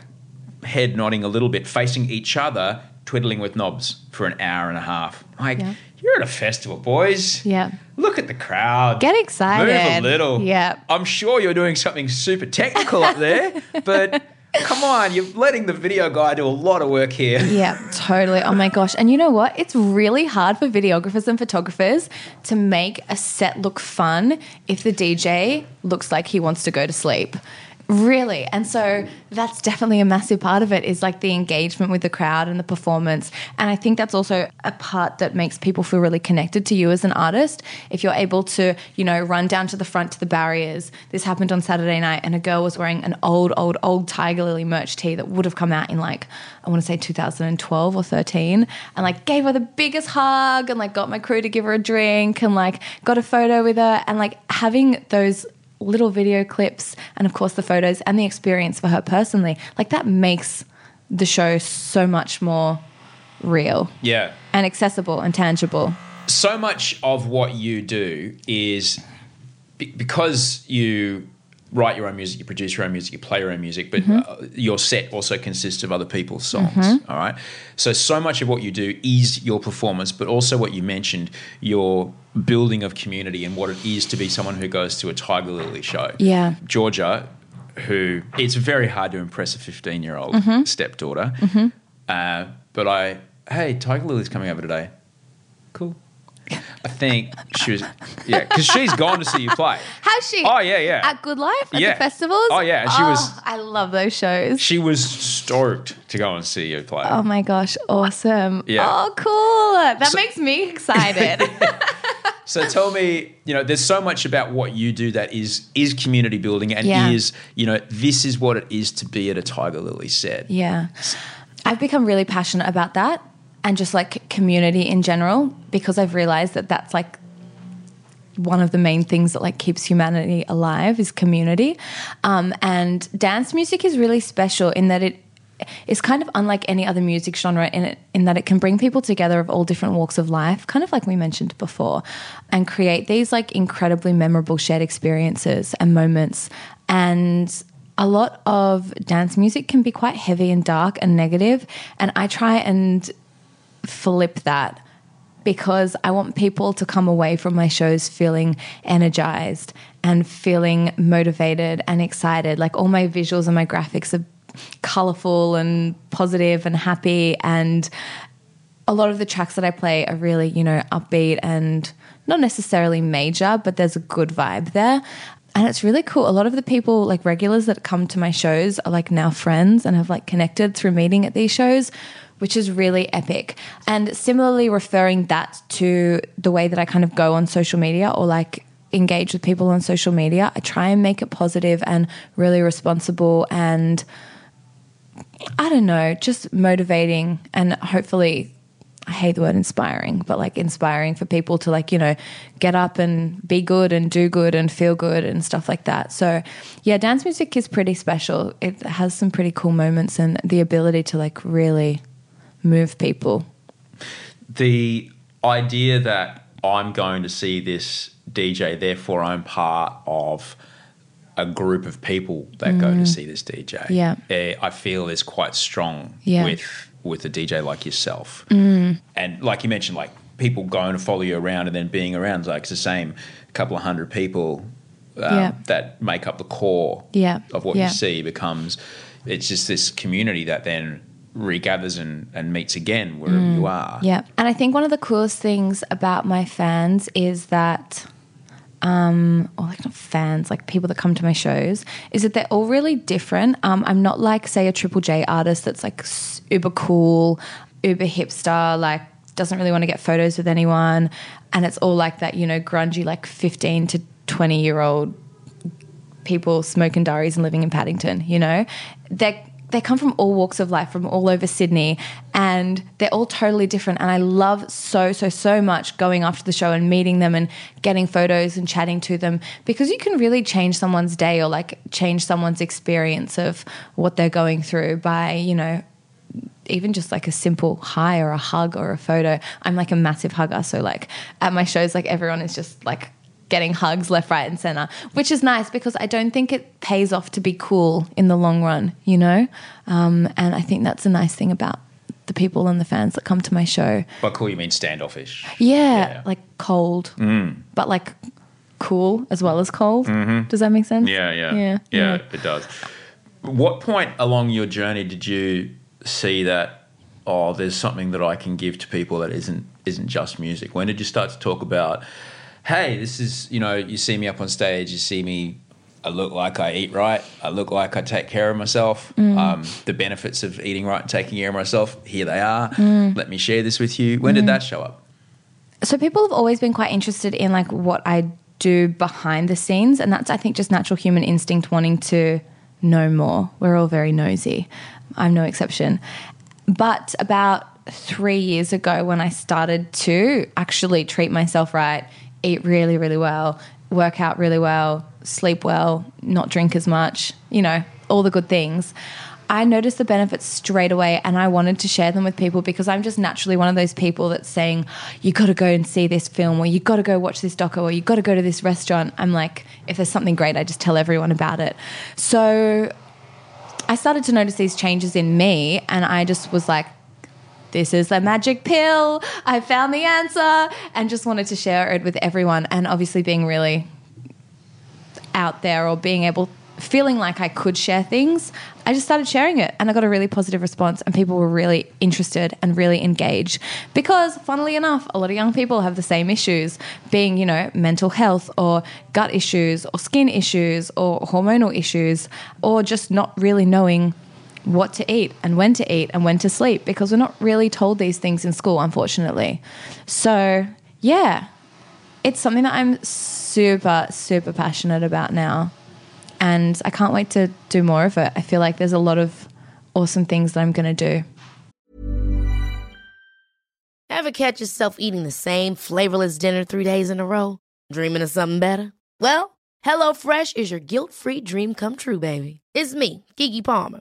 head nodding a little bit, facing each other, twiddling with knobs for an hour and a half. Like, Yeah. You're at a festival, boys. Yeah. Look at the crowd. Get excited. Move a little. Yeah. I'm sure you're doing something super technical up there, but come on, you're letting the video guy do a lot of work here. Yeah, totally. Oh my gosh. And you know what? It's really hard for videographers and photographers to make a set look fun if the DJ looks like he wants to go to sleep. Really. And so that's definitely a massive part of it is like the engagement with the crowd and the performance. And I think that's also a part that makes people feel really connected to you as an artist. If you're able to, you know, run down to the front to the barriers. This happened on Saturday night and a girl was wearing an old, old, old Tiger Lily merch tee that would have come out in like, I want to say 2012 or 13 and like gave her the biggest hug and like got my crew to give her a drink and like got a photo with her and like having those little video clips and of course the photos and the experience for her personally. Like that makes the show so much more real. Yeah. and accessible and tangible. So much of what you do is be- because you write your own music, you produce your own music, you play your own music, but uh, your set also consists of other people's songs. all right. So, so much of what you do is your performance, but also what you mentioned, your building of community and what it is to be someone who goes to a Tiger Lily show. Yeah. Georgia, who it's very hard to impress a 15 year old stepdaughter. Uh, but I, hey, Tiger Lily's coming over today. Cool. I think she was, yeah, because she's gone to see you play. how's she Oh, yeah, yeah. at good life at Yeah. the festivals Oh, yeah, and she was- oh, i love those shows She was stoked to go and see you play. oh my gosh awesome Yeah. oh cool that So- makes me excited So tell me, you know, there's so much about what you do that is is community building and Yeah. is, you know, this is what it is to be at a Tiger Lily set. Yeah. I've become really passionate about that and just like community in general because I've realized that that's like one of the main things that like keeps humanity alive is community. Um, and dance music is really special in that it is kind of unlike any other music genre in it in that it can bring people together of all different walks of life, kind of like we mentioned before, and create these like incredibly memorable shared experiences and moments. And a lot of dance music can be quite heavy and dark and negative, and I try and flip that because I want people to come away from my shows feeling energized and feeling motivated and excited. Like all my visuals and my graphics are colorful and positive and happy and a lot of the tracks that I play are really, you know, upbeat and not necessarily major, but there's a good vibe there. And it's really cool. A lot of the people, like regulars that come to my shows, are like now friends and have like connected through meeting at these shows, which is really epic. And similarly, referring that to the way that I kind of go on social media or like engage with people on social media, I try and make it positive and really responsible and I don't know, just motivating and hopefully I hate the word inspiring, but like inspiring for people to like, you know, get up and be good and do good and feel good and stuff like that. So, yeah, dance music is pretty special. It has some pretty cool moments and the ability to like really move people. the idea that I'm going to see this DJ, therefore I'm part of a group of people that go to see this DJ. Mm. Yeah. eh, I feel is quite strong Yeah. Mm. with with a DJ like yourself. And like you mentioned, like people going to follow you around and then being around, like it's the same couple of hundred people um, Yeah. that make up the core Yeah. of what you see becomes it's just this community that then regathers and, and meets again wherever you are. Mm. Yeah. And I think one of the coolest things about my fans is that, um, or like not fans, like people that come to my shows, is that they're all really different. Um, I'm not like, say, a Triple J artist that's like uber cool, uber hipster, like doesn't really want to get photos with anyone. And it's all like that, you know, grungy, like 15 to 20 year old people smoking diaries and living in Paddington, you know? They they come from all walks of life, from all over Sydney, and they're all totally different. And I love so, so, so much going after the show and meeting them and getting photos and chatting to them because you can really change someone's day or like change someone's experience of what they're going through by, you know, even just like a simple hi or a hug or a photo. I'm like a massive hugger. So like at my shows, like everyone is just like getting hugs left, right, and center, which is nice because I don't think it pays off to be cool in the long run, you know? Um, and I think that's a nice thing about the people and the fans that come to my show. By cool, you mean standoffish. Yeah, Yeah. like cold, but like cool as well as cold. Does that make sense? Yeah, yeah, Yeah, yeah, yeah. it does. What point along your journey did you see that? Oh, there's something that I can give to people that isn't isn't just music. When did you start to talk about? Hey, this is you know you see me up on stage, you see me I look like I eat right. I look like I take care of myself. Mm. Um, the benefits of eating right and taking care of myself, here they are. Mm. Let me share this with you. When did that show up? so people have always been quite interested in like what I do behind the scenes, and that's I think just natural human instinct wanting to know more. We're all very nosy. I'm no exception. But about three years ago, when I started to actually treat myself right, eat really, really well, work out really well, sleep well, not drink as much, you know, all the good things. I noticed the benefits straight away and I wanted to share them with people because I'm just naturally one of those people that's saying, you got to go and see this film or you got to go watch this doco or you got to go to this restaurant. I'm like, if there's something great, I just tell everyone about it. So I started to notice these changes in me and I just was like, this is the magic pill. I found the answer. And just wanted to share it with everyone. And obviously, being really out there or being able feeling like I could share things, I just started sharing it. And I got a really positive response. And people were really interested and really engaged. Because funnily enough, a lot of young people have the same issues. Being, you know, mental health or gut issues or skin issues or hormonal issues or just not really knowing what to eat and when to eat and when to sleep because we're not really told these things in school unfortunately. So, yeah, it's something that I'm super, super passionate about now. And I can't wait to do more of it. I feel like there's a lot of awesome things that I'm going to do. Ever catch yourself eating the same flavorless dinner three days in a row? Dreaming of something better? Well, HelloFresh is your guilt free dream come true, baby. It's me, Keke Palmer.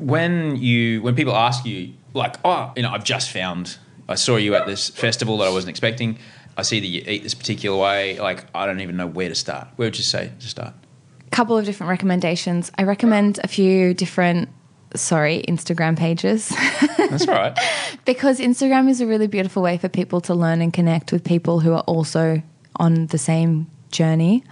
When you when people ask you like oh you know i've just found i saw you at this festival that i wasn't expecting i see that you eat this particular way like i don't even know where to start where would you say to start A couple of different recommendations. I recommend a few different sorry, Instagram pages. that's right because Instagram is a really beautiful way for people to learn and connect with people who are also on the same journey.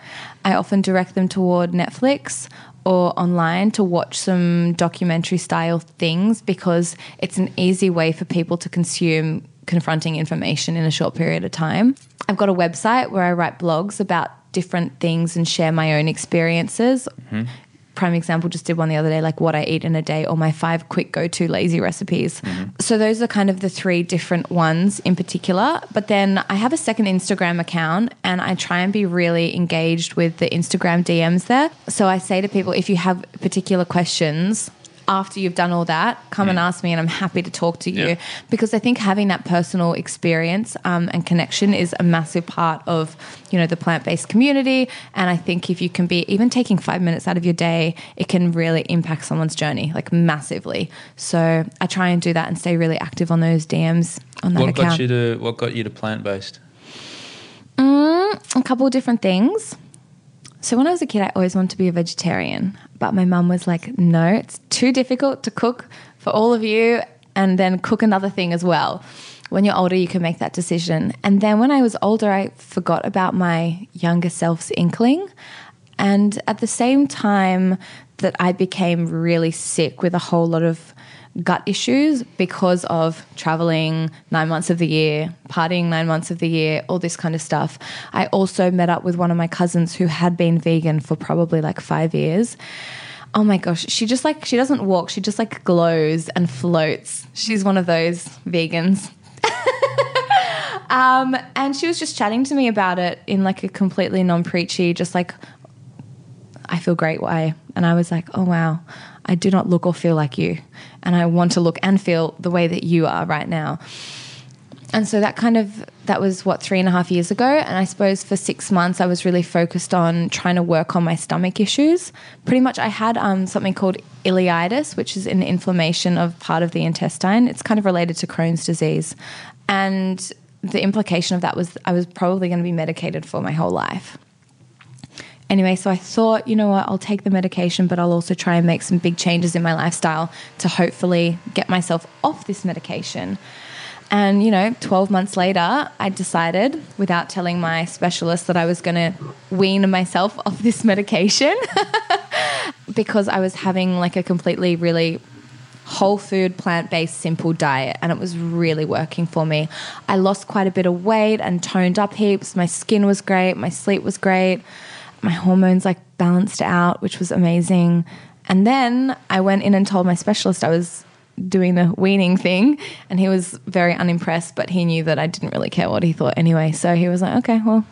I often direct them toward Netflix or online to watch some documentary style things because it's an easy way for people to consume confronting information in a short period of time. I've got a website where I write blogs about different things and share my own experiences. Mm-hmm. Prime example, just did one the other day, like what I eat in a day or my five quick go to lazy recipes. Mm-hmm. So those are kind of the three different ones in particular. But then I have a second Instagram account and I try and be really engaged with the Instagram DMs there. So I say to people, if you have particular questions, after you've done all that, come and ask me, and I'm happy to talk to you Yeah. because I think having that personal experience um, and connection is a massive part of you know the plant based community. And I think if you can be even taking five minutes out of your day, it can really impact someone's journey like massively. So I try and do that and stay really active on those DMs on that what account. got you to what got you to plant-based a couple of different things. So when I was a kid, I always wanted to be a vegetarian, but my mum was like, "No, it's too difficult to cook for all of you, and then cook another thing as well." When you're older, you can make that decision. And then when I was older, I forgot about my younger self's inkling. And at the same time that I became really sick with a whole lot of gut issues because of traveling nine months of the year, partying nine months of the year, all this kind of stuff. I also met up with one of my cousins who had been vegan for probably like five years. Oh my gosh, she just like, she doesn't walk, she just like glows and floats. She's one of those vegans. um, and she was just chatting to me about it in like a completely non preachy, just like, I feel great way. And I was like, oh wow, I do not look or feel like you. And I want to look and feel the way that you are right now. and so that kind of that was what three and a half years ago. And i suppose for six months i was really focused on trying to work on my stomach issues. Pretty much i had um, something called ileitis which is an inflammation of part of the intestine. It's kind of related to crohn's disease. And the implication of that was i was probably going to be medicated for my whole life Anyway, so I thought, you know what, I'll take the medication, but I'll also try and make some big changes in my lifestyle to hopefully get myself off this medication. And, you know, 12 months later, I decided, without telling my specialist, that I was going to wean myself off this medication because I was having like a completely, really whole food, plant based, simple diet, and it was really working for me. I lost quite a bit of weight and toned up heaps. My skin was great, my sleep was great my hormones like balanced out, which was amazing. And then I went in and told my specialist I was doing the weaning thing, and he was very unimpressed, but he knew that I didn't really care what he thought anyway. So he was like, okay, well,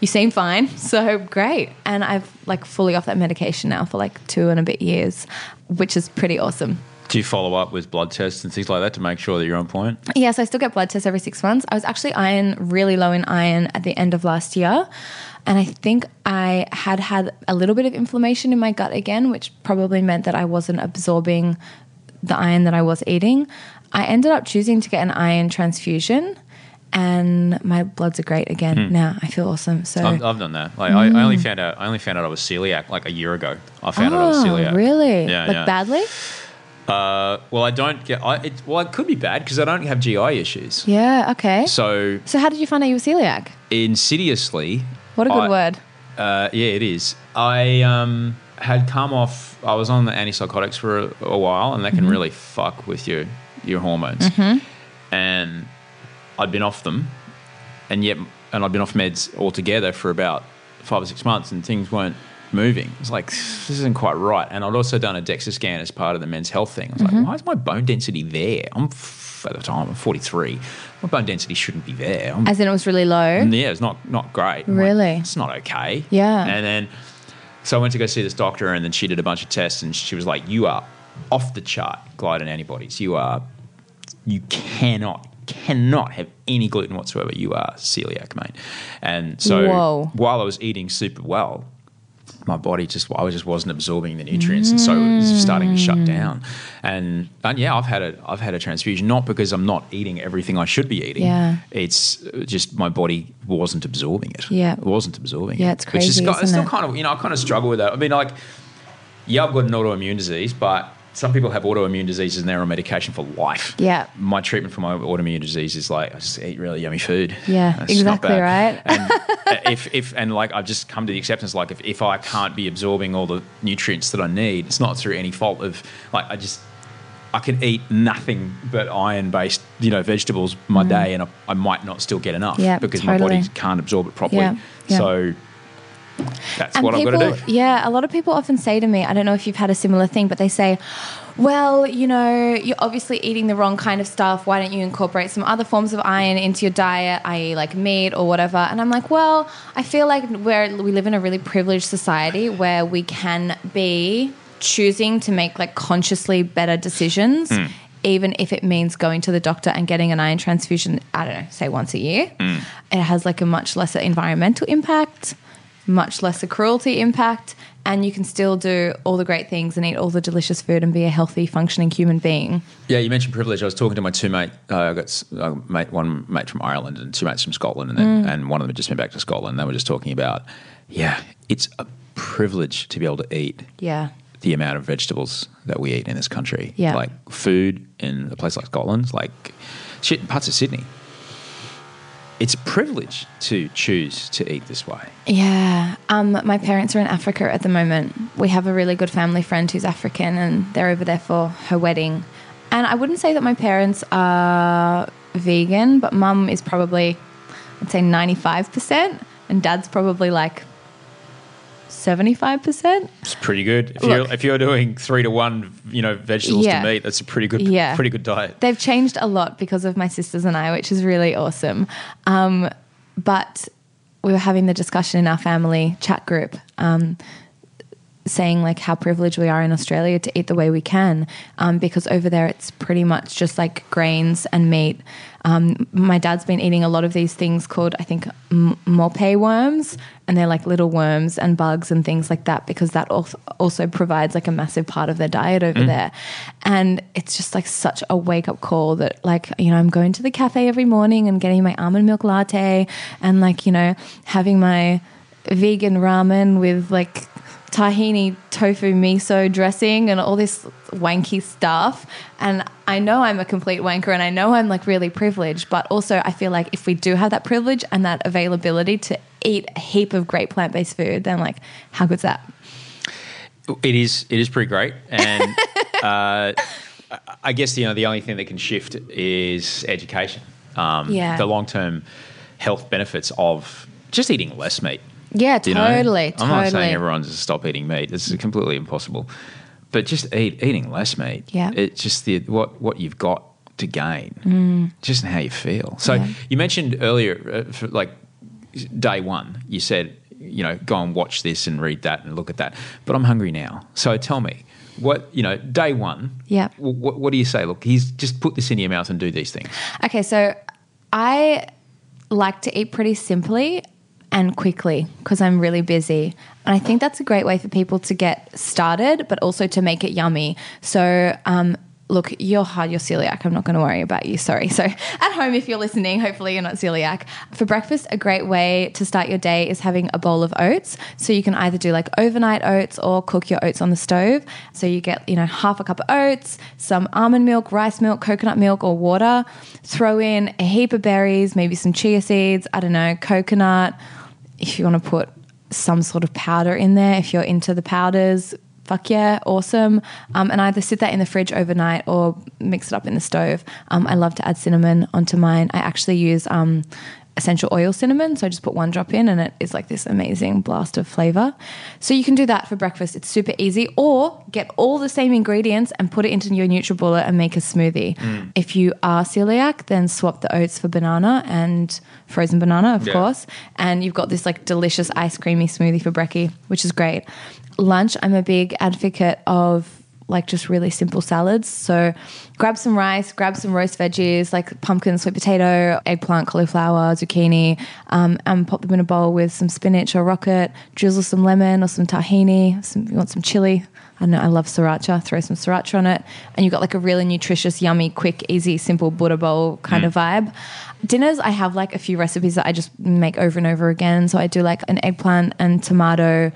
you seem fine. So great. And I've like fully off that medication now for like two and a bit years, which is pretty awesome. Do you follow up with blood tests and things like that to make sure that you're on point? Yes, I still get blood tests every six months. I was actually iron really low in iron at the end of last year. And I think I had had a little bit of inflammation in my gut again, which probably meant that I wasn't absorbing the iron that I was eating. I ended up choosing to get an iron transfusion and my bloods are great again now. I feel awesome. So I've, I've done that. Like I, I only found out. I only found out I was celiac like a year ago. I found out I was Oh, celiac. really? Yeah, like yeah. badly? Uh, well, I don't get. I, it, well, it could be bad because I don't have GI issues. Yeah, okay. So, So how did you find out you were celiac? insidiously, What a good I- word. Uh, yeah, it is. I um, had come off. I was on the antipsychotics for a, a while, and they Mm-hmm. can really fuck with your your hormones. And I'd been off them, and yet, and I'd been off meds altogether for about five or six months, and things weren't moving. It's like this isn't quite right. And I'd also done a DEXA scan as part of the men's health thing. I was Mm-hmm. like, why is my bone density there? I'm f- at the time I'm 43. My bone density shouldn't be there. I'm As in it was really low? and yeah, it's not not great. I'm like, Really? it's not okay. Yeah. And then, so I went to go see this doctor, and then she did a bunch of tests, and she was like, "You are off the chart gliadin antibodies. You are, you cannot." Cannot have any gluten whatsoever. You are celiac, mate. And so, Whoa. while I was eating super well, my body just I just wasn't absorbing the nutrients, and so it was starting to Mm. shut down. And and yeah, I've had a I've had a transfusion, not because I'm not eating everything I should be eating. Yeah. it's just my body wasn't absorbing it. Yeah. it wasn't absorbing it. Yeah, it's Which is crazy, got- it's still it? kind of you know I kind of struggle with that. I mean, like, yeah, I've got an autoimmune disease, but. Some people have autoimmune diseases and they're on medication for life. Yeah. My treatment for my autoimmune disease is like I just eat really yummy food. Yeah, That's exactly right. And if, if and like I've just come to the acceptance like if, if I can't be absorbing all the nutrients that I need, it's not through any fault of like I just I can eat nothing but iron based, you know, vegetables my day and I, I might not still get enough Mm. Yeah, because my body can't absorb it properly. Yeah, yeah. So that's And what people, I've got to do. Yeah, a lot of people often say to me, I don't know if you've had a similar thing, but they say, well, you know, you're obviously eating the wrong kind of stuff. Why don't you incorporate some other forms of iron into your diet, i.e., like meat or whatever? And I'm like, well, I feel like we're, we live in a really privileged society where we can be choosing to make like consciously better decisions. Hmm. Even if it means going to the doctor and getting an iron transfusion, I don't know, say once a year, Hmm. it has like a much lesser environmental impact much lesser cruelty impact, and you can still do all the great things and eat all the delicious food and be a healthy, functioning human being. Yeah, you mentioned privilege. I was talking to my two mate. Uh, I got uh, mate, one mate from Ireland and two mates from Scotland, and then, and one of them had just been back to Scotland. They were just talking about, yeah, it's a privilege to be able to eat Yeah. the amount of vegetables that we eat in this country. Yeah. Like food in a place like Scotland, like shit in parts of Sydney. It's a privilege to choose to eat this way. Yeah. Um, my parents are in Africa at the moment. We have a really good family friend who's African, and they're over there for her wedding. And I wouldn't say that my parents are vegan, but mum is probably, I'd say 95%, and dad's probably like 75%. It's pretty good. If Look. you're if you're doing three to one, you know, vegetables Yeah. to meat, that's a pretty good, Yeah. pretty good diet. They've changed a lot because of my sisters and I, which is really awesome. Um, but we were having the discussion in our family chat group. Um, saying like how privileged we are in Australia to eat the way we can, um, because over there it's pretty much just like grains and meat. Um, my dad's been eating a lot of these things called, I think, m- mope worms, and they're like little worms and bugs and things like that because that also provides like a massive part of their diet over there. And it's just like such a wake up call that, like, you know, I'm going to the cafe every morning and getting my almond milk latte and, like, you know, having my vegan ramen with like tahini tofu miso dressing and all this wanky stuff. And I know I'm a complete wanker and I know I'm like really privileged, but also I feel like if we do have that privilege and that availability to eat a heap of great plant based food, then like how good's that? It is. It is pretty great, and uh, I guess you know the only thing that can shift is education. Um, Yeah. The long term health benefits of just eating less meat. Yeah, you know? totally. I'm not saying everyone just stop eating meat. This is completely impossible. But just eat eating less meat. Yeah. It's just the what what you've got to gain, just in how you feel. So Mm. Yeah. you mentioned earlier, uh, like day one, you said you know go and watch this and read that and look at that. But I'm hungry now. So tell me. What you know, day one. Yeah. What, what do you say? Look, he's just put this in your mouth and do these things. Okay, so I like to eat pretty simply and quickly because I'm really busy. And I think that's a great way for people to get started, but also to make it yummy. So, um, look, you're hard, you're celiac. I'm not going to worry about you. Sorry. So, at home, if you're listening, hopefully you're not celiac. For breakfast, a great way to start your day is having a bowl of oats. So, you can either do like overnight oats or cook your oats on the stove. So, you get, you know, half a cup of oats, some almond milk, rice milk, coconut milk, or water. Throw in a heap of berries, maybe some chia seeds, I don't know, coconut. If you want to put some sort of powder in there, if you're into the powders, fuck yeah, awesome. Um, and either sit that in the fridge overnight or mix it up in the stove. Um, I love to add cinnamon onto mine. I actually use um, essential oil cinnamon, so I just put one drop in and it is like this amazing blast of flavor. So you can do that for breakfast. It's super easy. Or get all the same ingredients and put it into your NutriBullet and make a smoothie. Mm. If you are celiac, then swap the oats for banana and frozen banana, of Yeah. course. And you've got this like delicious ice creamy smoothie for brekkie, which is great. Lunch, I'm a big advocate of like just really simple salads. So grab some rice, grab some roast veggies like pumpkin, sweet potato, eggplant, cauliflower, zucchini, um, and pop them in a bowl with some spinach or rocket, drizzle some lemon or some tahini. Some, you want some chili. I don't know, I love sriracha. Throw some sriracha on it. And you've got like a really nutritious, yummy, quick, easy, simple Buddha bowl kind of vibe. Dinners, I have like a few recipes that I just make over and over again. So I do like an eggplant and tomato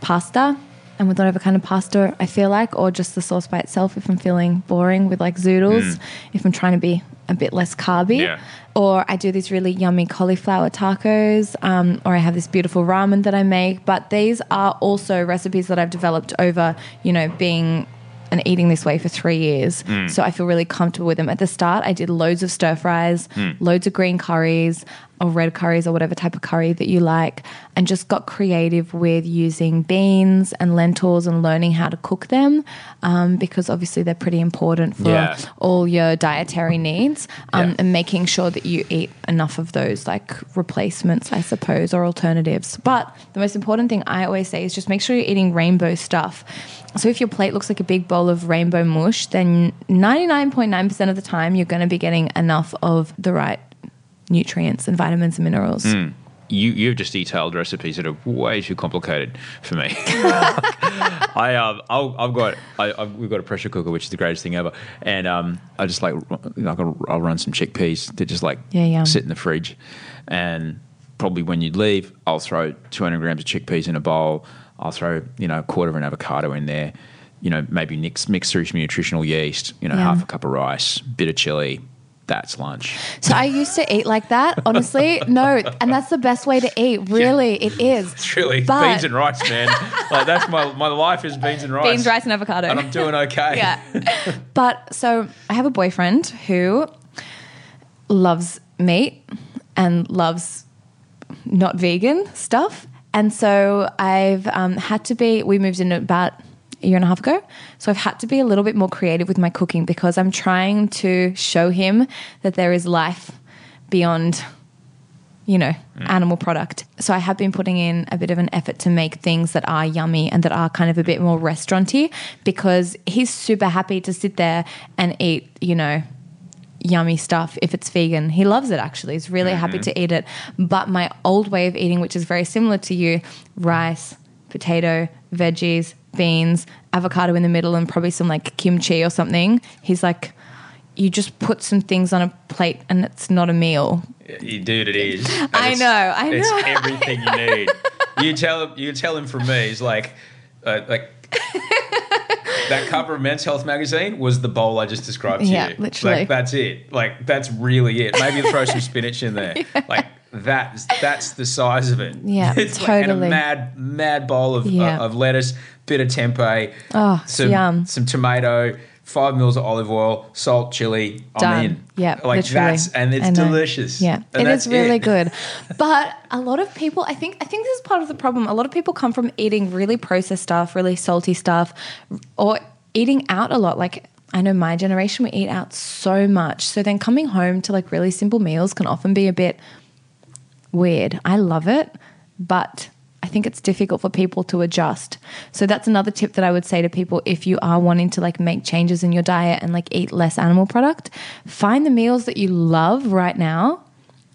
pasta and with whatever kind of pasta I feel like, or just the sauce by itself if I'm feeling boring with like zoodles, mm. if I'm trying to be a bit less carby. Yeah. Or I do these really yummy cauliflower tacos, um, or I have this beautiful ramen that I make. But these are also recipes that I've developed over, you know, being and eating this way for three years. Mm. So I feel really comfortable with them. At the start, I did loads of stir fries, mm. loads of green curries or red curries or whatever type of curry that you like, and just got creative with using beans and lentils and learning how to cook them um, because obviously they're pretty important for Yeah. all your dietary needs um, Yeah. and making sure that you eat enough of those like replacements, I suppose, or alternatives. But the most important thing I always say is just make sure you're eating rainbow stuff. So if your plate looks like a big bowl of rainbow mush, then 99.9% of the time you're going to be getting enough of the right nutrients and vitamins and minerals. You you've just detailed recipes that are way too complicated for me. I um I'll, I've got I, I've, we've got a pressure cooker which is the greatest thing ever, and um I just like like I'll run some chickpeas to just like Yeah, yum. sit in the fridge, and probably when you leave I'll throw 200 grams of chickpeas in a bowl. I'll throw you know a quarter of an avocado in there. You know maybe mix mix through some nutritional yeast. You know Yum. half a cup of rice, bit of chili. That's lunch. So I used to eat like that, honestly. No, and that's the best way to eat. Really, it is. It's really But- beans and rice, man. like that's my my life is beans and rice. Beans, rice, and avocado. and I'm doing okay. yeah. But so I have a boyfriend who loves meat and loves not vegan stuff. And so I've um, had to be, we moved in about a year and a half ago. So I've had to be a little bit more creative with my cooking because I'm trying to show him that there is life beyond you know, mm. animal product. So I have been putting in a bit of an effort to make things that are yummy and that are kind of a bit more restauranty because he's super happy to sit there and eat, you know, yummy stuff if it's vegan. He loves it actually. He's really happy mm-hmm. to eat it. But my old way of eating, which is very similar to you, rice, potato, veggies, beans, avocado in the middle, and probably some like kimchi or something. He's like, you just put some things on a plate and it's not a meal. You dude, it is. And I know, I know. It's know. everything you need. you tell him. You tell him from me. He's like, uh, like. That cover of Men's Health magazine was the bowl I just described to Yeah, you. literally. Like that's it. Like that's really it. Maybe throw some spinach in there. Like that's that's the size of it. Yeah, it's like and a mad mad bowl of Yeah. uh, of lettuce, bit of tempeh, Oh, some yum. some tomato, five mils of olive oil, salt, chili. I'm in. Yeah, like literally. that's and it's delicious. Yeah, and it is really it. good. But a lot of people, I think, I think this is part of the problem. A lot of people come from eating really processed stuff, really salty stuff, or eating out a lot. Like I know my generation, we eat out so much. So then coming home to like really simple meals can often be a bit weird. I love it, but I think it's difficult for people to adjust. So that's another tip that I would say to people if you are wanting to like make changes in your diet and like eat less animal product, find the meals that you love right now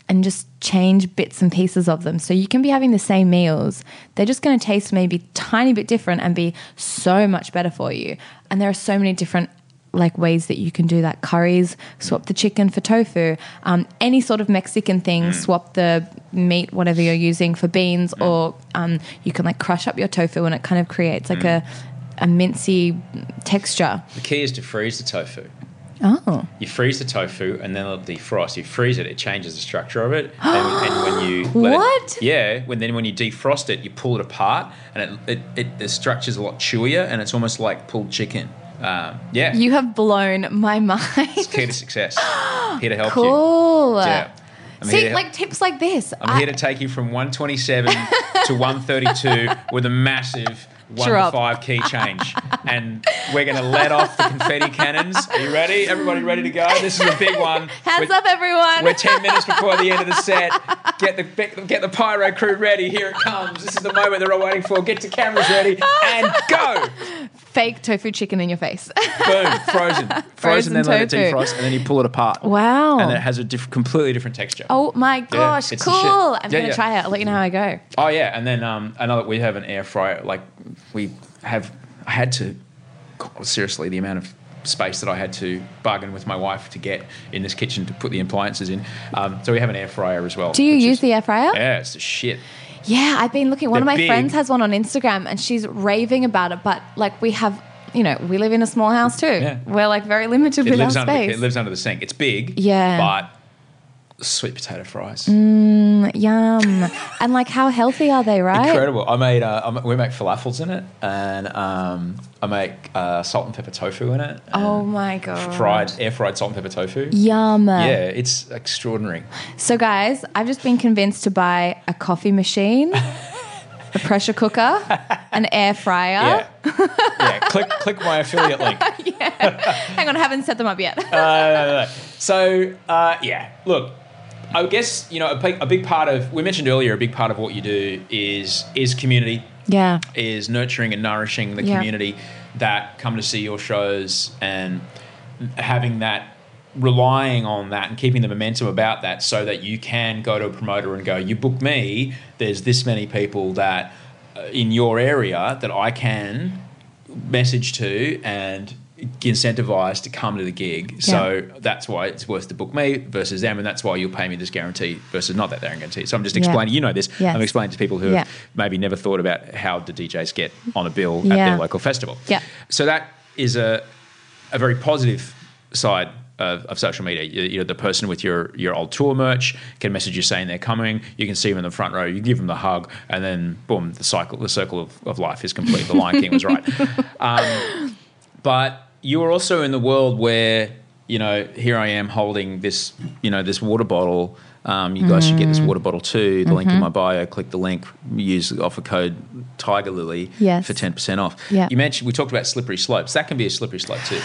and just change bits and pieces of them. So you can be having the same meals. They're just going to taste maybe tiny bit different and be so much better for you. And there are so many different like ways that you can do that. Curries, swap the chicken for tofu. Um, any sort of Mexican thing, swap the meat, whatever you're using, for beans, or um, you can like crush up your tofu and it kind of creates like a a mincy texture. The key is to freeze the tofu. Oh, You freeze the tofu and then the defrost. You freeze it, it changes the structure of it. and, and when you let it- What? yeah, when then when you defrost it, you pull it apart, and it, it, it the structure's a lot chewier, and it's almost like pulled chicken. Um, yeah, you have blown my mind. it's key to success. here to help you. cool. Yeah. I'm See, like tips like this. I'm I- here to take you from 127 to 132 with a massive one Drop. to five key change. And we're going to let off the confetti cannons. Are you ready? Everybody ready to go? This is a big one. Hands We're- up, everyone. We're 10 minutes before the end of the set. Get the get the pyro crew ready. Here it comes. This is the moment they're all waiting for. Get your cameras ready and go. Fake tofu chicken in your face. Boom. Frozen. Frozen, Frozen then let it defrost, and then you pull it apart. wow. And it has a diff- completely different texture. Oh my gosh, the cool. I'm Yeah, gonna yeah. try it. I'll let you know how I go. Oh yeah, and then um, another we have an air fryer. Like we have, I had to seriously the amount of space that I had to bargain with my wife to get in this kitchen to put the appliances in. Um, so we have an air fryer as well. Do you use is- the air fryer? Yeah, it's the shit. Yeah, I've been looking. One of my big. friends has one on Instagram and she's raving about it. But like we have, you know, we live in a small house too. Yeah. We're like very limited It with our under the, it lives under the sink. It's big. Yeah. but sweet potato fries. Yum. and like, how healthy are they? Right? Incredible. I made uh, I we make falafels in it, and um, I make uh, salt and pepper tofu in it. Oh my god. Fried air fried salt and pepper tofu. Yum. Yeah, it's extraordinary. So, guys, I've just been convinced to buy a coffee machine, a pressure cooker, an air fryer. Yeah. yeah. Click click my affiliate link. yeah. Hang on, I haven't set them up yet. So uh, yeah, look, I guess you know a big, a big part of we mentioned earlier a big part of what you do is is community, yeah. is nurturing and nourishing the Yeah. community that come to see your shows and having that relying on that and keeping the momentum about that so that you can go to a promoter and go you book me there's this many people that uh, in your area that I can message to and incentivize to come to the gig. So that's why it's worth to book me versus them, and that's why you'll pay me this guarantee versus not that guarantee. So I'm just Yeah. explaining. You know this. Yes. I'm explaining to people who Yeah. have maybe never thought about how the DJs get on a bill at Yeah. their local festival. Yeah. So that is a a very positive side. Of, of social media, you, you know, the person with your your old tour merch can message you saying they're coming. You can see them in the front row. You give them the hug, and then boom, the cycle, the circle of, of life is complete. The Lion King was right. Um, but you are also in the world where you know here I am holding this you know this water bottle. Um, you guys should get this Mm. water bottle too. The link Mm-hmm. in my bio. Click the link. Use the offer code Tiger Lily Yes. for ten percent off. Yeah. You mentioned we talked about slippery slopes. That can be a slippery slope too.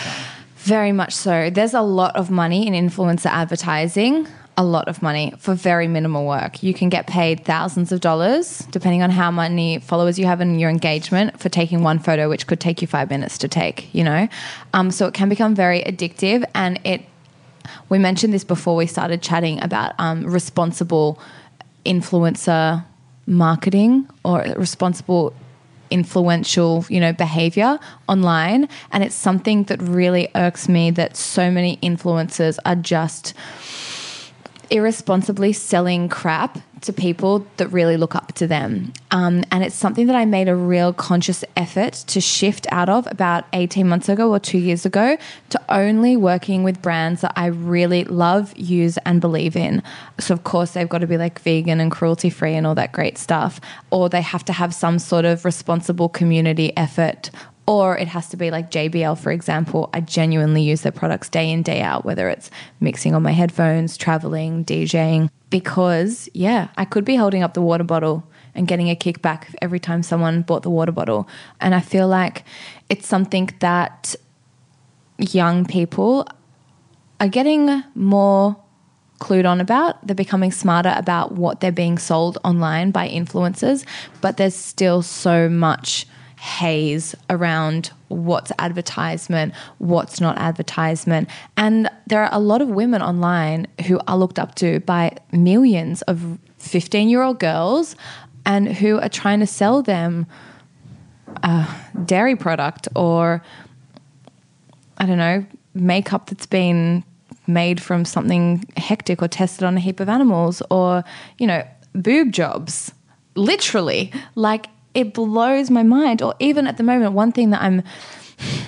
Very much so. There's a lot of money in influencer advertising. A lot of money for very minimal work. You can get paid thousands of dollars, depending on how many followers you have in your engagement, for taking one photo, which could take you five minutes to take, you know? Um, so it can become very addictive. And it, we mentioned this before we started chatting about um, responsible influencer marketing or responsible influential, you know, behavior online. And it's something that really irks me that so many influencers are just irresponsibly selling crap to people that really look up to them. Um, and it's something that I made a real conscious effort to shift out of about 18 months ago or two years ago to only working with brands that I really love, use, and believe in. So, of course, they've got to be like vegan and cruelty free and all that great stuff, or they have to have some sort of responsible community effort or it has to be like JBL, for example. I genuinely use their products day in, day out, whether it's mixing on my headphones, traveling, DJing, because, yeah, I could be holding up the water bottle and getting a kickback every time someone bought the water bottle. And I feel like it's something that young people are getting more clued on about. They're becoming smarter about what they're being sold online by influencers, but there's still so much haze around what's advertisement, what's not advertisement. And there are a lot of women online who are looked up to by millions of 15 year old girls and who are trying to sell them a dairy product or, I don't know, makeup that's been made from something hectic or tested on a heap of animals or, you know, boob jobs. Literally, like it blows my mind. Or even at the moment, one thing that I'm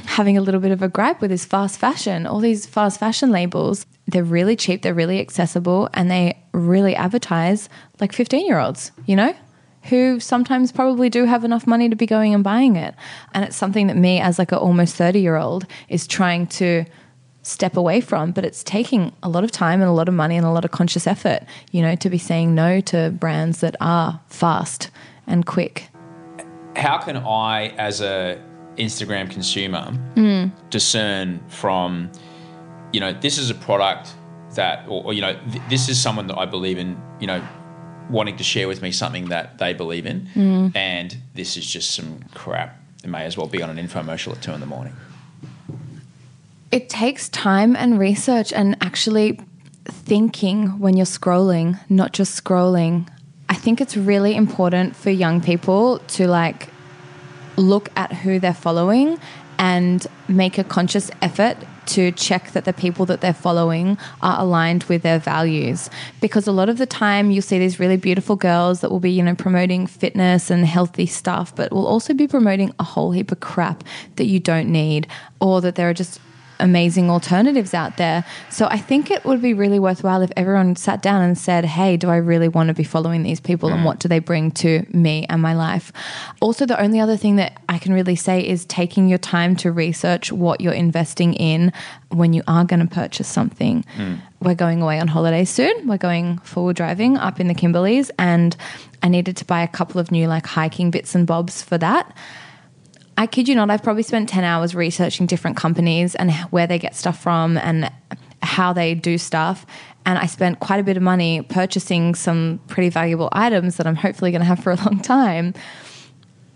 having a little bit of a gripe with is fast fashion. All these fast fashion labels, they're really cheap, they're really accessible, and they really advertise like 15 year olds, you know? Who sometimes probably do have enough money to be going and buying it. And it's something that me, as like an almost 30 year old, is trying to step away from, but it's taking a lot of time and a lot of money and a lot of conscious effort, you know, to be saying no to brands that are fast and quick how can I, as a Instagram consumer, hmm. discern from, you know, this is a product that, or, or you know, th- this is someone that I believe in, you know, wanting to share with me something that they believe in, hmm. and this is just some crap. It may as well be on an infomercial at two in the morning. It takes time and research and actually thinking when you're scrolling, not just scrolling. I think it's really important for young people to like look at who they're following and make a conscious effort to check that the people that they're following are aligned with their values. Because a lot of the time you'll see these really beautiful girls that will be you know promoting fitness and healthy stuff but will also be promoting a whole heap of crap that you don't need or that there are just amazing alternatives out there. So I think it would be really worthwhile if everyone sat down and said, hey, do I really want to be following these people and mm. what do they bring to me and my life? Also, the only other thing that I can really say is taking your time to research what you're investing in when you are going to purchase something. Mm. We're going away on holiday soon. We're going forward driving up in the Kimberleys and I needed to buy a couple of new like hiking bits and bobs for that. I kid you not, I've probably spent 10 hours researching different companies and where they get stuff from and how they do stuff. And I spent quite a bit of money purchasing some pretty valuable items that I'm hopefully going to have for a long time.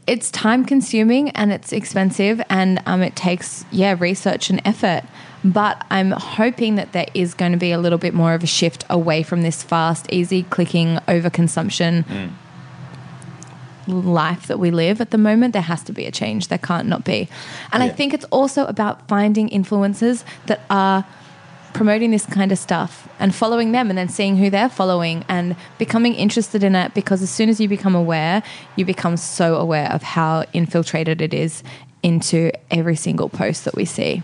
It's time consuming and it's expensive and um, it takes, yeah, research and effort. But I'm hoping that there is going to be a little bit more of a shift away from this fast, easy clicking overconsumption life that we live at the moment, there has to be a change. There can't not be. And I think it's also about finding influencers that are promoting this kind of stuff and following them and then seeing who they're following and becoming interested in it because as soon as you become aware, you become so aware of how infiltrated it is into every single post that we see.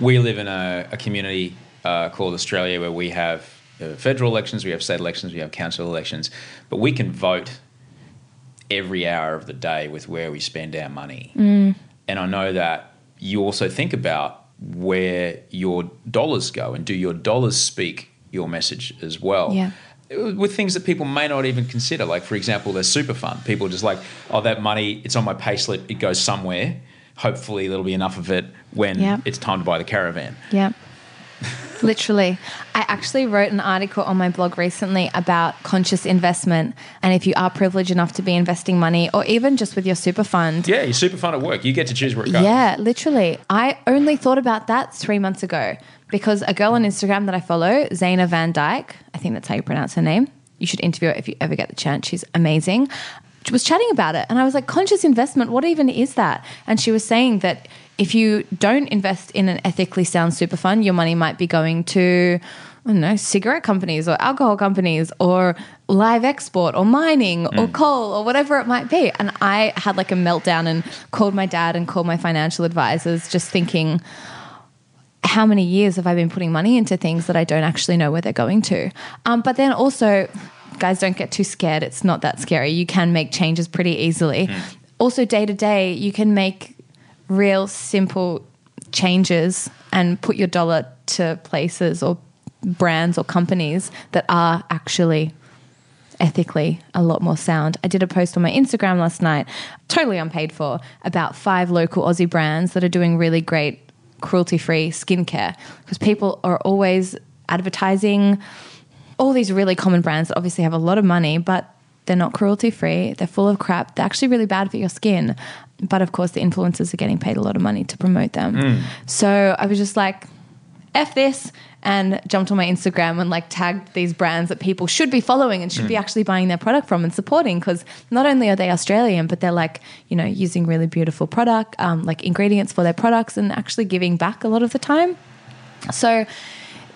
we live in a, a community uh, called Australia where we have uh, federal elections, we have state elections, we have council elections, but we can vote every hour of the day with where we spend our money. Mm. And I know that you also think about where your dollars go and do your dollars speak your message as well. Yeah. With things that people may not even consider, like for example, there's super fund. People are just like, oh, that money, it's on my payslip, it goes somewhere. Hopefully, there'll be enough of it when Yeah. it's time to buy the caravan. Yeah. Literally. I actually wrote an article on my blog recently about conscious investment. And if you are privileged enough to be investing money, or even just with your super fund, Yeah, you're super fun at work. You get to choose where it goes. yeah, literally. I only thought about that three months ago because a girl on Instagram that I follow, Zaina Van Dyke, I think that's how you pronounce her name. You should interview her if you ever get the chance. She's amazing. She was chatting about it, and I was like, conscious investment, what even is that? And she was saying that if you don't invest in an ethically sound super fund, your money might be going to, I don't know, cigarette companies or alcohol companies or live export or mining or coal or whatever it might be. And I had like a meltdown and called my dad and called my financial advisors, just thinking, how many years have I been putting money into things that I don't actually know where they're going to? Um, but then also, guys, don't get too scared. It's not that scary. You can make changes pretty easily. Also, day to day, you can make real simple changes and put your dollar to places or brands or companies that are actually ethically a lot more sound. I did a post on my Instagram last night, totally unpaid for, about five local Aussie brands that are doing really great cruelty free skincare because people are always advertising all these really common brands that obviously have a lot of money, but they're not cruelty free. They're full of crap. They're actually really bad for your skin. But of course, the influencers are getting paid a lot of money to promote them. So I was just like, F this and jumped on my Instagram and like tagged these brands that people should be following and should be actually buying their product from and supporting because not only are they Australian, but they're like, you know, using really beautiful product, um, like ingredients for their products and actually giving back a lot of the time. So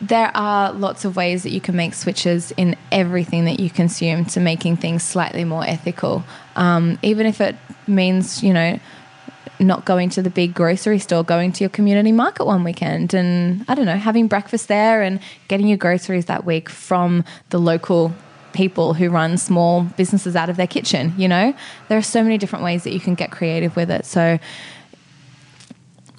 there are lots of ways that you can make switches in everything that you consume to making things slightly more ethical. Um, even if it means, you know, not going to the big grocery store, going to your community market one weekend and I don't know, having breakfast there and getting your groceries that week from the local people who run small businesses out of their kitchen, you know? There are so many different ways that you can get creative with it. So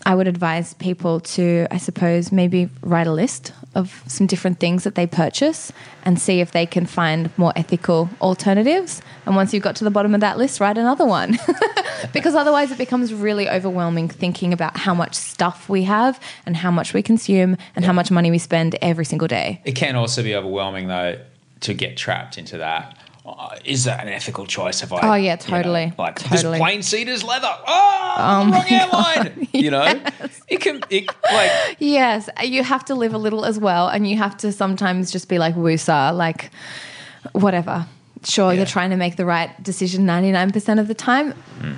I would advise people to, I suppose, maybe write a list of some different things that they purchase and see if they can find more ethical alternatives. And once you've got to the bottom of that list, write another one. because otherwise, it becomes really overwhelming thinking about how much stuff we have and how much we consume and how much money we spend every single day. It can also be overwhelming though to get trapped into that. Uh, is that an ethical choice? If I, Oh, yeah, you know, totally. like Totally. this plane seat is leather. Oh, the wrong airline. You know, it can. It like Yes, you have to live a little as well, and you have to sometimes just be like woosah, like whatever. Sure, Yeah. you're trying to make the right decision 99% of the time.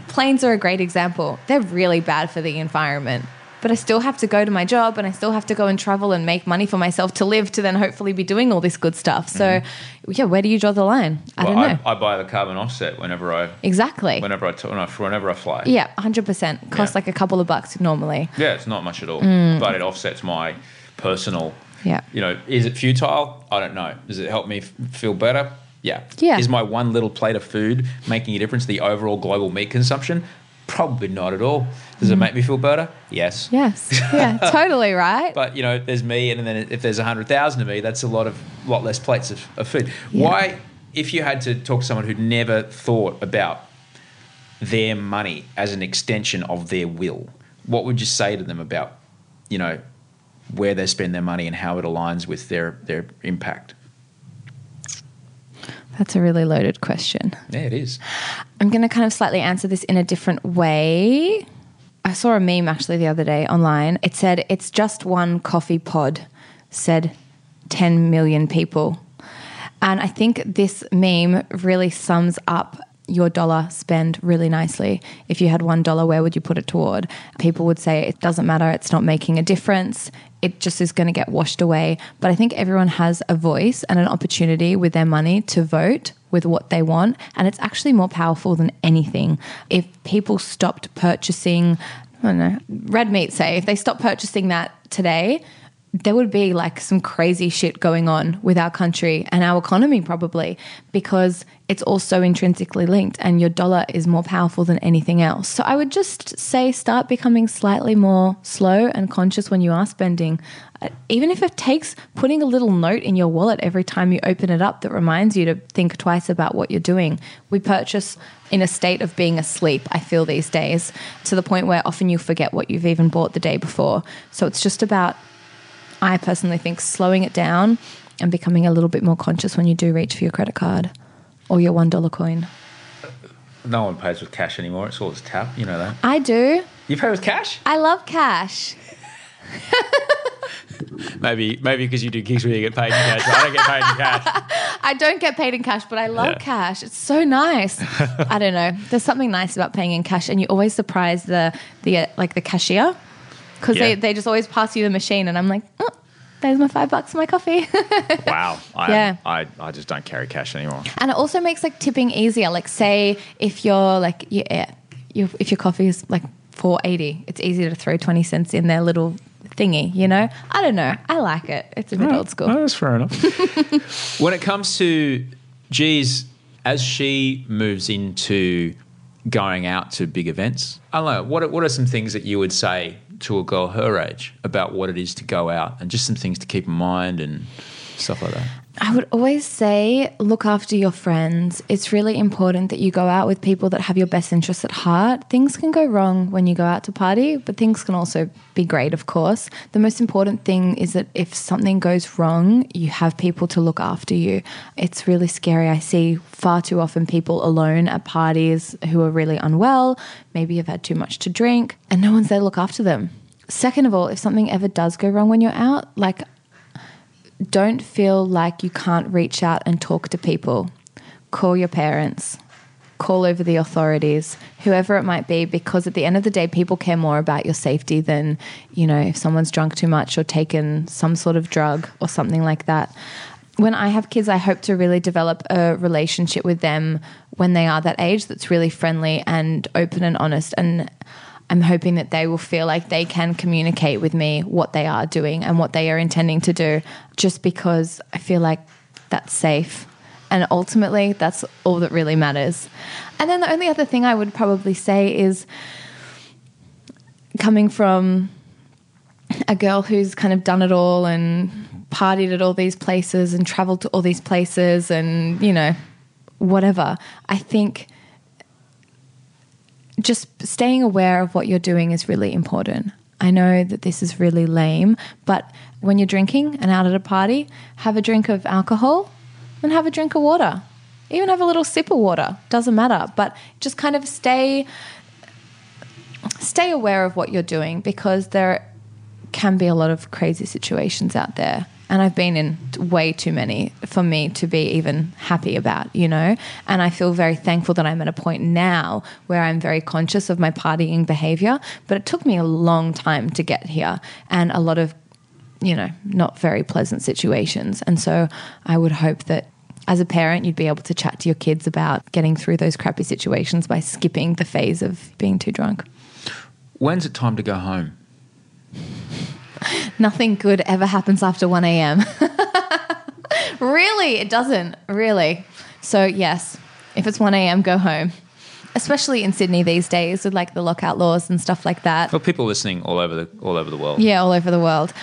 Planes are a great example. They're really bad for the environment, but I still have to go to my job and I still have to go and travel and make money for myself to live to then hopefully be doing all this good stuff. So, yeah, where do you draw the line? I well, don't know. I, I buy the carbon offset whenever I exactly. whenever I whenever I fly. yeah, 100%. Costs Yeah. like a couple of bucks normally. Yeah, it's not much at all, but it offsets my personal. Mm. Yeah. You know, is it futile? I don't know. Does it help me f- feel better? Yeah. Yeah. Is my one little plate of food making a difference to the overall global meat consumption? Probably not at all. Does it make me feel better? Yes. Mm. Yes. Yeah, totally right. But you know, there's me, and then if there's a hundred thousand of me, that's a lot of lot less plates of, of food. Why, if you had to talk to someone who'd never thought about their money as an extension of their will, what would you say to them about, you know, where they spend their money and how it aligns with their their impact? That's a really loaded question. Yeah, it is. I'm going to kind of slightly answer this in a different way. I saw a meme actually the other day online. It said, It's just one coffee pod, said 10 million people. And I think this meme really sums up your dollar spend really nicely. If you had one dollar, where would you put it toward? People would say it doesn't matter, it's not making a difference. It just is going to get washed away. But I think everyone has a voice and an opportunity with their money to vote with what they want. And it's actually more powerful than anything. If people stopped purchasing, I don't know, red meat, say, if they stopped purchasing that today, there would be like some crazy shit going on with our country and our economy probably because it's all so intrinsically linked and your dollar is more powerful than anything else. So I would just say start becoming slightly more slow and conscious when you are spending. Uh, Even if it takes putting a little note in your wallet every time you open it up that reminds you to think twice about what you're doing. We purchase in a state of being asleep, I feel these days, to the point where often you forget what you've even bought the day before. So it's just about I personally think slowing it down and becoming a little bit more conscious when you do reach for your credit card or your $1 coin. No one pays with cash anymore. It's all just tap. You know that. I do. You pay with cash? I love cash. Maybe, maybe because you do gigs where you get paid in cash. I don't get paid in cash. I don't get paid in cash, but I love Yeah. cash. It's so nice. I don't know. There's something nice about paying in cash, and you always surprise the the uh, like the cashier because Yeah. they they just always pass you the machine, and I'm like, oh, there's my five bucks for my coffee. Wow. I, Yeah. I, I just don't carry cash anymore. and it also makes like tipping easier. Like, say if you're like you, yeah, you if your coffee is like four eighty, it's easier to throw twenty cents in their little thingy. You know, I don't know. I like it. It's a bit old school. Oh, that's fair enough. when it comes to, geez, as she moves into going out to big events, I don't know, what are, what are some things that you would say to a girl her age about what it is to go out and just some things to keep in mind and stuff like that? I would always say look after your friends. It's really important that you go out with people that have your best interests at heart. Things can go wrong when you go out to party, but things can also be great, of course. The most important thing is that if something goes wrong, you have people to look after you. It's really scary. I see far too often people alone at parties who are really unwell, maybe have had too much to drink, and no one's there to look after them. Second of all, if something ever does go wrong when you're out, like don't feel like you can't reach out and talk to people. Call your parents, call over the authorities, whoever it might be, because at the end of the day, people care more about your safety than, you know, if someone's drunk too much or taken some sort of drug or something like that. When I have kids, I hope to really develop a relationship with them when they are that age that's really friendly and open and honest. And I'm hoping that they will feel like they can communicate with me what they are doing and what they are intending to do, just because I feel like that's safe. And ultimately, that's all that really matters. And then the only other thing I would probably say is coming from a girl who's kind of done it all and partied at all these places and traveled to all these places and, you know, whatever. I think just staying aware of what you're doing is really important. I know that this is really lame, but when you're drinking and out at a party, have a drink of alcohol and have a drink of water. Even have a little sip of water, doesn't matter, but just kind of stay stay aware of what you're doing because there can be a lot of crazy situations out there. And I've been in way too many for me to be even happy about, you know? And I feel very thankful that I'm at a point now where I'm very conscious of my partying behavior. But it took me a long time to get here and a lot of, you know, not very pleasant situations. And so I would hope that as a parent, you'd be able to chat to your kids about getting through those crappy situations by skipping the phase of being too drunk. When's it time to go home? Nothing good ever happens after 1 a.m. really, it doesn't. Really. So, yes, if it's 1 a.m., go home. Especially in Sydney these days with like the lockout laws and stuff like that. For people listening all over the all over the world. Yeah, all over the world.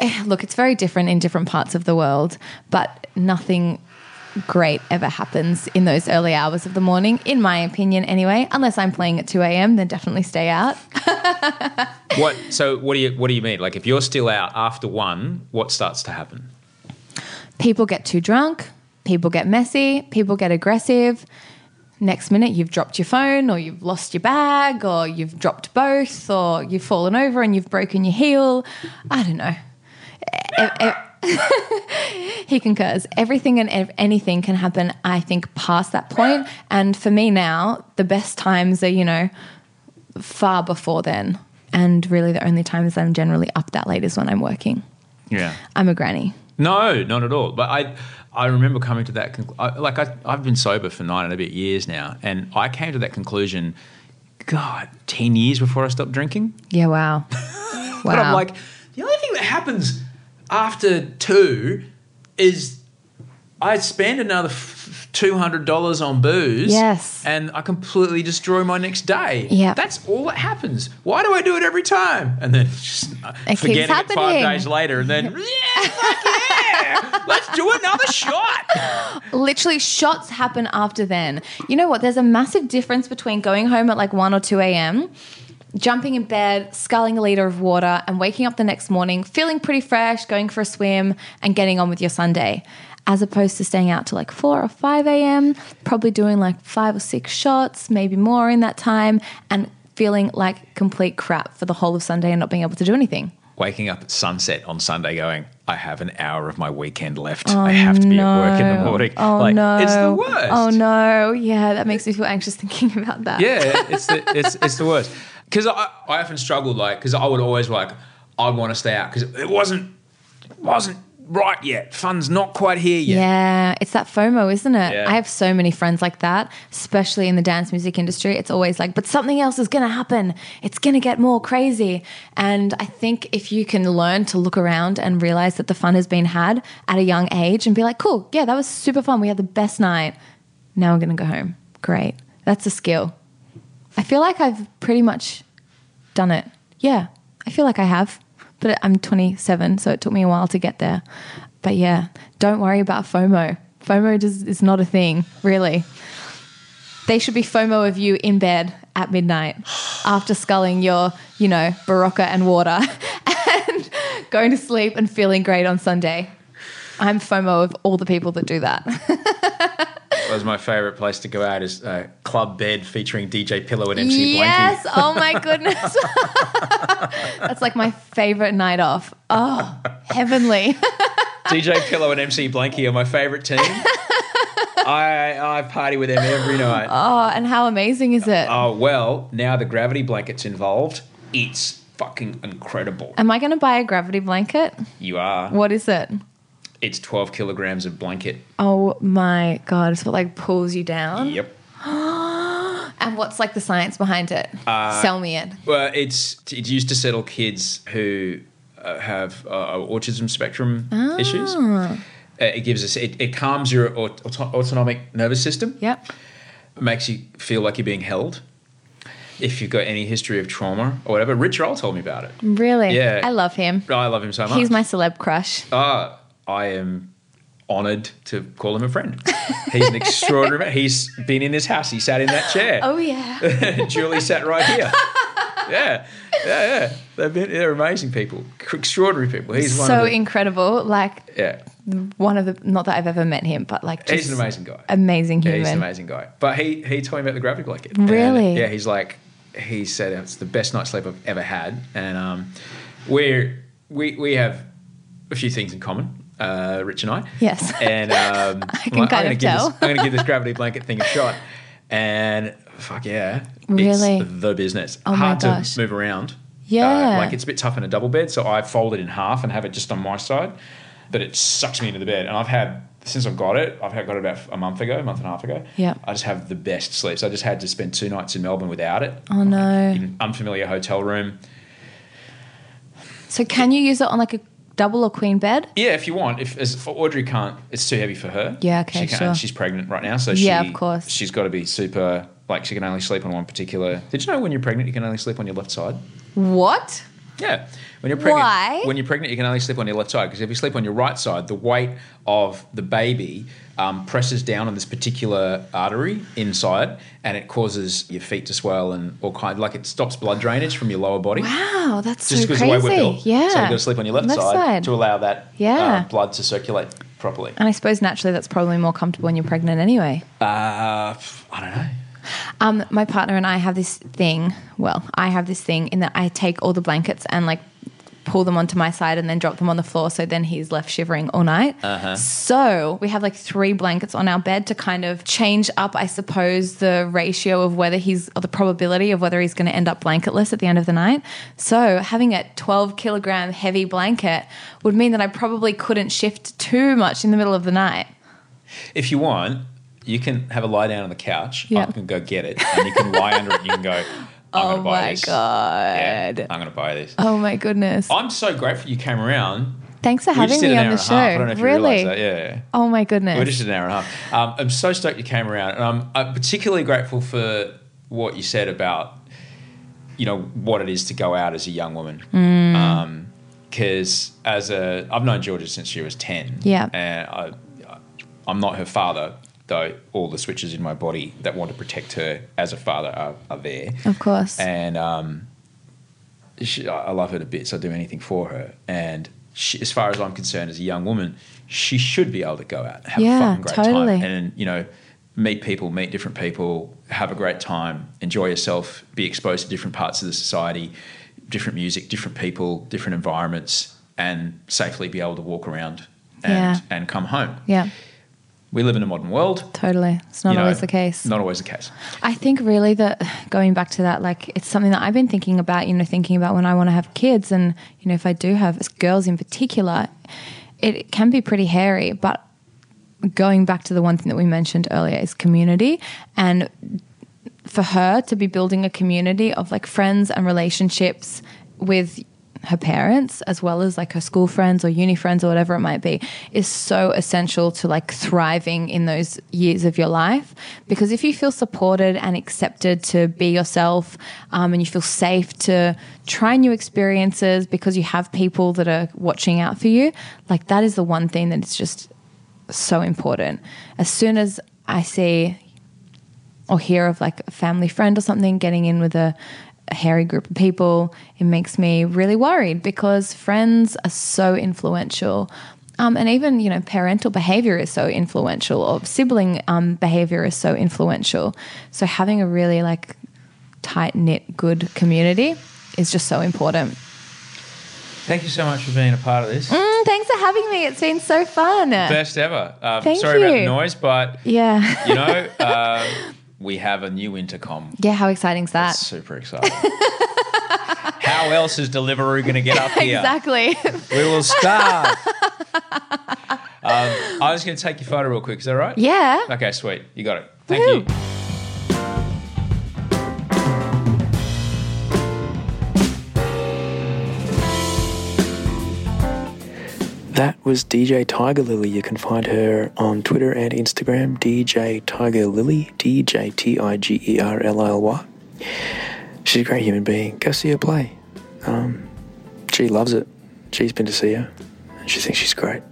Eh, Look, it's very different in different parts of the world, but nothing great ever happens in those early hours of the morning, in my opinion, anyway. Unless I'm playing at 2 a.m., then definitely stay out. What? So what do you what do you mean? Like if you're still out after one, what starts to happen? people get too drunk, people get messy, people get aggressive. Next minute, you've dropped your phone, or you've lost your bag, or you've dropped both, or you've fallen over and you've broken your heel. I don't know. He concurs. Everything and ev- anything can happen, I think, past that point. And for me now, the best times are, you know, far before then. And really, the only times I'm generally up that late is when I'm working. Yeah. I'm a granny. No, not at all. But I, I remember coming to that. Conclu- I, like I, I've been sober for nine and a bit years now, and I came to that conclusion. God, ten years before I stopped drinking. Yeah, wow. wow. But I'm like, the only thing that happens after two is I spend another two hundred dollars on booze. Yes. and I completely destroy my next day. Yep. that's all that happens. Why do I do it every time? And then just uh, keeps forgetting it five days later, and then yeah, fuck yeah, let's do another shot. literally shots happen after then. You know what? There's a massive difference between going home at like 1 or 2 a.m. jumping in bed, sculling a liter of water, and waking up the next morning feeling pretty fresh, going for a swim, and getting on with your Sunday. As opposed to staying out till like 4 or 5 a.m., probably doing like five or six shots, maybe more in that time, and feeling like complete crap for the whole of Sunday and not being able to do anything. Waking up at sunset on Sunday going, I have an hour of my weekend left. Oh, I have to be at work in the morning. Oh like, no! It's the worst. Oh no! Yeah, that makes me feel anxious thinking about that. Yeah, it's the, it's, it's the worst. Because I, I often struggled, like, because I would always like, I want to stay out because it wasn't wasn't right yet. Fun's not quite here yet. Yeah, it's that FOMO, isn't it? Yeah. I have so many friends like that, especially in the dance music industry. It's always like, but something else is going to happen. It's going to get more crazy. And I think if you can learn to look around and realize that the fun has been had at a young age and be like, cool, yeah, that was super fun. We had the best night. Now we're going to go home. Great. That's a skill. I feel like I've pretty much done it. Yeah, I feel like I have. But I'm 27, so it took me a while to get there. But yeah, don't worry about FOMO. FOMO is not a thing, really. They should be FOMO of you in bed at midnight after sculling your, you know, Berocca and water and going to sleep and feeling great on Sunday. I'm FOMO of all the people that do that. Was my favorite place to go out is uh, Club Bed featuring DJ Pillow and MC yes. Blanky. Oh my goodness. That's like my favorite night off. Oh, heavenly. DJ Pillow and MC Blanky are my favorite team. I I party with them every night. Oh, and how amazing is it? Oh well, now the gravity blanket's involved. It's fucking incredible. Am I going to buy a gravity blanket? You are. What is it? It's twelve kilograms of blanket. Oh my god! It's what like pulls you down. Yep. And what's like the science behind it? Uh, Sell me it. Well, it's it's used to settle kids who uh, have uh, autism spectrum issues. Uh, it gives us it, it calms your aut- auto- autonomic nervous system. Yep. makes you feel like you're being held. If you've got any history of trauma or whatever, Rich Roll told me about it. Really? Yeah. I love him. I love him so much. He's my celeb crush. Ah, I am honoured to call him a friend. He's an extraordinary man. He's been in this house. He sat in that chair. Oh yeah. Julie sat right here. Yeah, yeah, yeah. They've been, they're amazing people, extraordinary people. He's one so of the, incredible. Like yeah. one of the not that I've ever met him, but like He's an amazing guy. Amazing Yeah, human. he's an amazing guy. But he he told me about the gravity blanket. And, Really? yeah, he's like he said it's the best night's sleep I've ever had, and um, we're we we have a few things in common. Uh, Rich and I. Yes. And um, I can kind of give tell. This, I'm going to give this gravity blanket thing a shot. And fuck yeah, Really? it's the business. Oh my Hard to move around. Yeah. Uh, like it's a bit tough in a double bed, so I fold it in half and have it just on my side. But it sucks me into the bed, and I've had since I've got it. I've had got it about a month ago, a month and a half ago. Yeah. I just have the best sleeps. I just had to spend two nights in Melbourne without it. Oh no. In unfamiliar hotel room. So can you use it on like a double or queen bed? Yeah, if you want. If as Audrey can't, it's too heavy for her. Yeah, okay, she can't, sure. She's pregnant right now, so Yeah, she, of course. She's got to be super. Like she can only sleep on one particular. Did you know when you're pregnant you can only sleep on your left side? What? Yeah. When you're pregnant, Why? when you're pregnant, you can only sleep on your left side because if you sleep on your right side, the weight of the baby um, presses down on this particular artery inside, and it causes your feet to swell and all kind. Like it stops blood drainage from your lower body. Wow, that's Just so because the way crazy. we're built. Yeah. So you've got to sleep on your left, Left side, side. to allow that Yeah. uh, blood to circulate properly. And I suppose naturally that's probably more comfortable when you're pregnant anyway. Uh, I don't know. Um, my partner and I have this thing. Well, I have this thing in that I take all the blankets and like pull them onto my side and then drop them on the floor. So then he's left shivering all night. Uh-huh. So we have like three blankets on our bed to kind of change up, I suppose, the ratio of whether he's or the probability of whether he's going to end up blanketless at the end of the night. So having a 12 kilogram heavy blanket would mean that I probably couldn't shift too much in the middle of the night. If you want, you can have a lie down on the couch. Yeah. I can go get it, and you can lie under it. and You can go. I'm Oh my this. God. Yeah, I'm going to buy this. Oh my goodness. I'm so grateful you came around. Thanks for We having me on the half. I show. don't know if you really? realised that. Yeah. Oh my goodness. We just did an hour and a half. Um, I'm so stoked you came around, and I'm, I'm particularly grateful for what you said about, you know, what it is to go out as a young woman. Mm. Um, because as a, I've known Georgia since she was ten. Yeah. and I, I'm not her father, though. All the switches in my body that want to protect her as a father are, are there. Of course. And um, she, I love her to bits. So I'd do anything for her. And she, as far as I'm concerned, as a young woman, she should be able to go out and have Yeah, a fucking great totally. time. And, you know, meet people, meet different people, have a great time, enjoy yourself, be exposed to different parts of the society, different music, different people, different environments, and safely be able to walk around and, Yeah. and come home. Yeah, We live in a modern world. totally. It's not you know, always the case. Not always the case. I think really that going back to that, like it's something that I've been thinking about, you know, thinking about when I want to have kids and, you know, if I do have girls in particular, it can be pretty hairy. But going back to the one thing that we mentioned earlier is community. And for her to be building a community of like friends and relationships with her parents as well as like her school friends or uni friends or whatever it might be is so essential to like thriving in those years of your life. Because if you feel supported and accepted to be yourself um, and you feel safe to try new experiences because you have people that are watching out for you like that is the one thing that is just so important. As soon as i see or hear of like a family friend or something getting in with a, a hairy group of people, it makes me really worried because friends are so influential. Um, and even, you know, parental behavior is so influential, or sibling um, behavior is so influential. So having a really like tight knit, good community is just so important. Thank you so much for being a part of this. Mm, thanks for having me. It's been so fun. Best ever. Um, Thank sorry about the noise, but Yeah. you know, uh, we have a new intercom. yeah, how exciting is that? Super exciting. How else is Deliveroo going to get up here? Exactly. We will start. um, I was going to take your photo real quick. Is that right? yeah. Okay, sweet. You got it. Thank Woo. you. That was DJ Tiger Lily. You can find her on Twitter and Instagram, DJ Tiger Lily, D J T I G E R L I L Y. She's a great human being. Go see her play. Um, she loves it. She's been to see her, and she thinks she's great.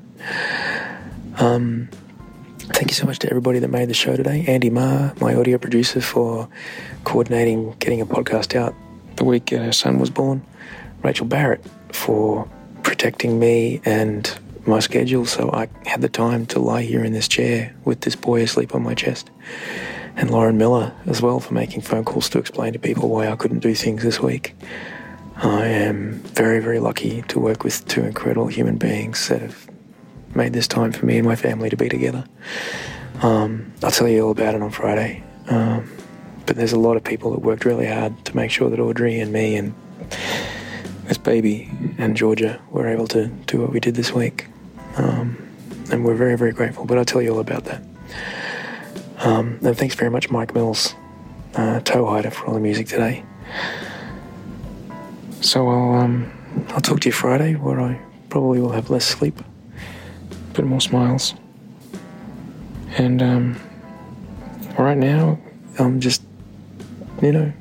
Um, thank you so much to everybody that made the show today. Andy Marr, my audio producer, for coordinating getting a podcast out the week her son was born. Rachel Barrett for protecting me and my schedule so I had the time to lie here in this chair with this boy asleep on my chest. And Lauren Miller as well for making phone calls to explain to people why I couldn't do things this week. I am very, very lucky to work with two incredible human beings that have made this time for me and my family to be together. Um, I'll tell you all about it on Friday. Um, but there's a lot of people that worked really hard to make sure that Audrey and me and this baby and Georgia were able to do what we did this week. Um, and we're very, very grateful. But I'll tell you all about that. Um, and thanks very much, Mike Mills, uh, Toehider, for all the music today. So I'll um, I'll talk to you Friday, where I probably will have less sleep, but more smiles, and um, right now I'm just, you know,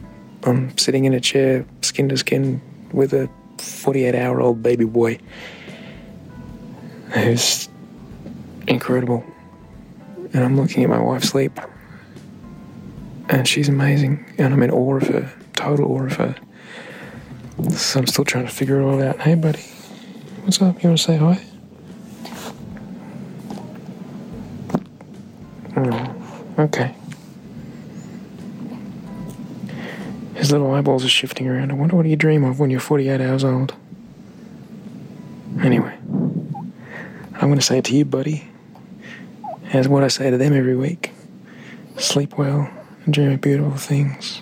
I'm sitting in a chair, skin to skin, with a 48 hour old baby boy who's incredible. And I'm looking at my wife sleep, and she's amazing, and I'm in awe of her, total awe of her. So I'm still trying to figure it all out. Hey, buddy, what's up? You want to say hi? Hmm, okay. His little eyeballs are shifting around. I wonder what you dream of when you're 48 hours old. Anyway, I'm going to say it to you, buddy, as what I say to them every week. Sleep well and dream of beautiful things.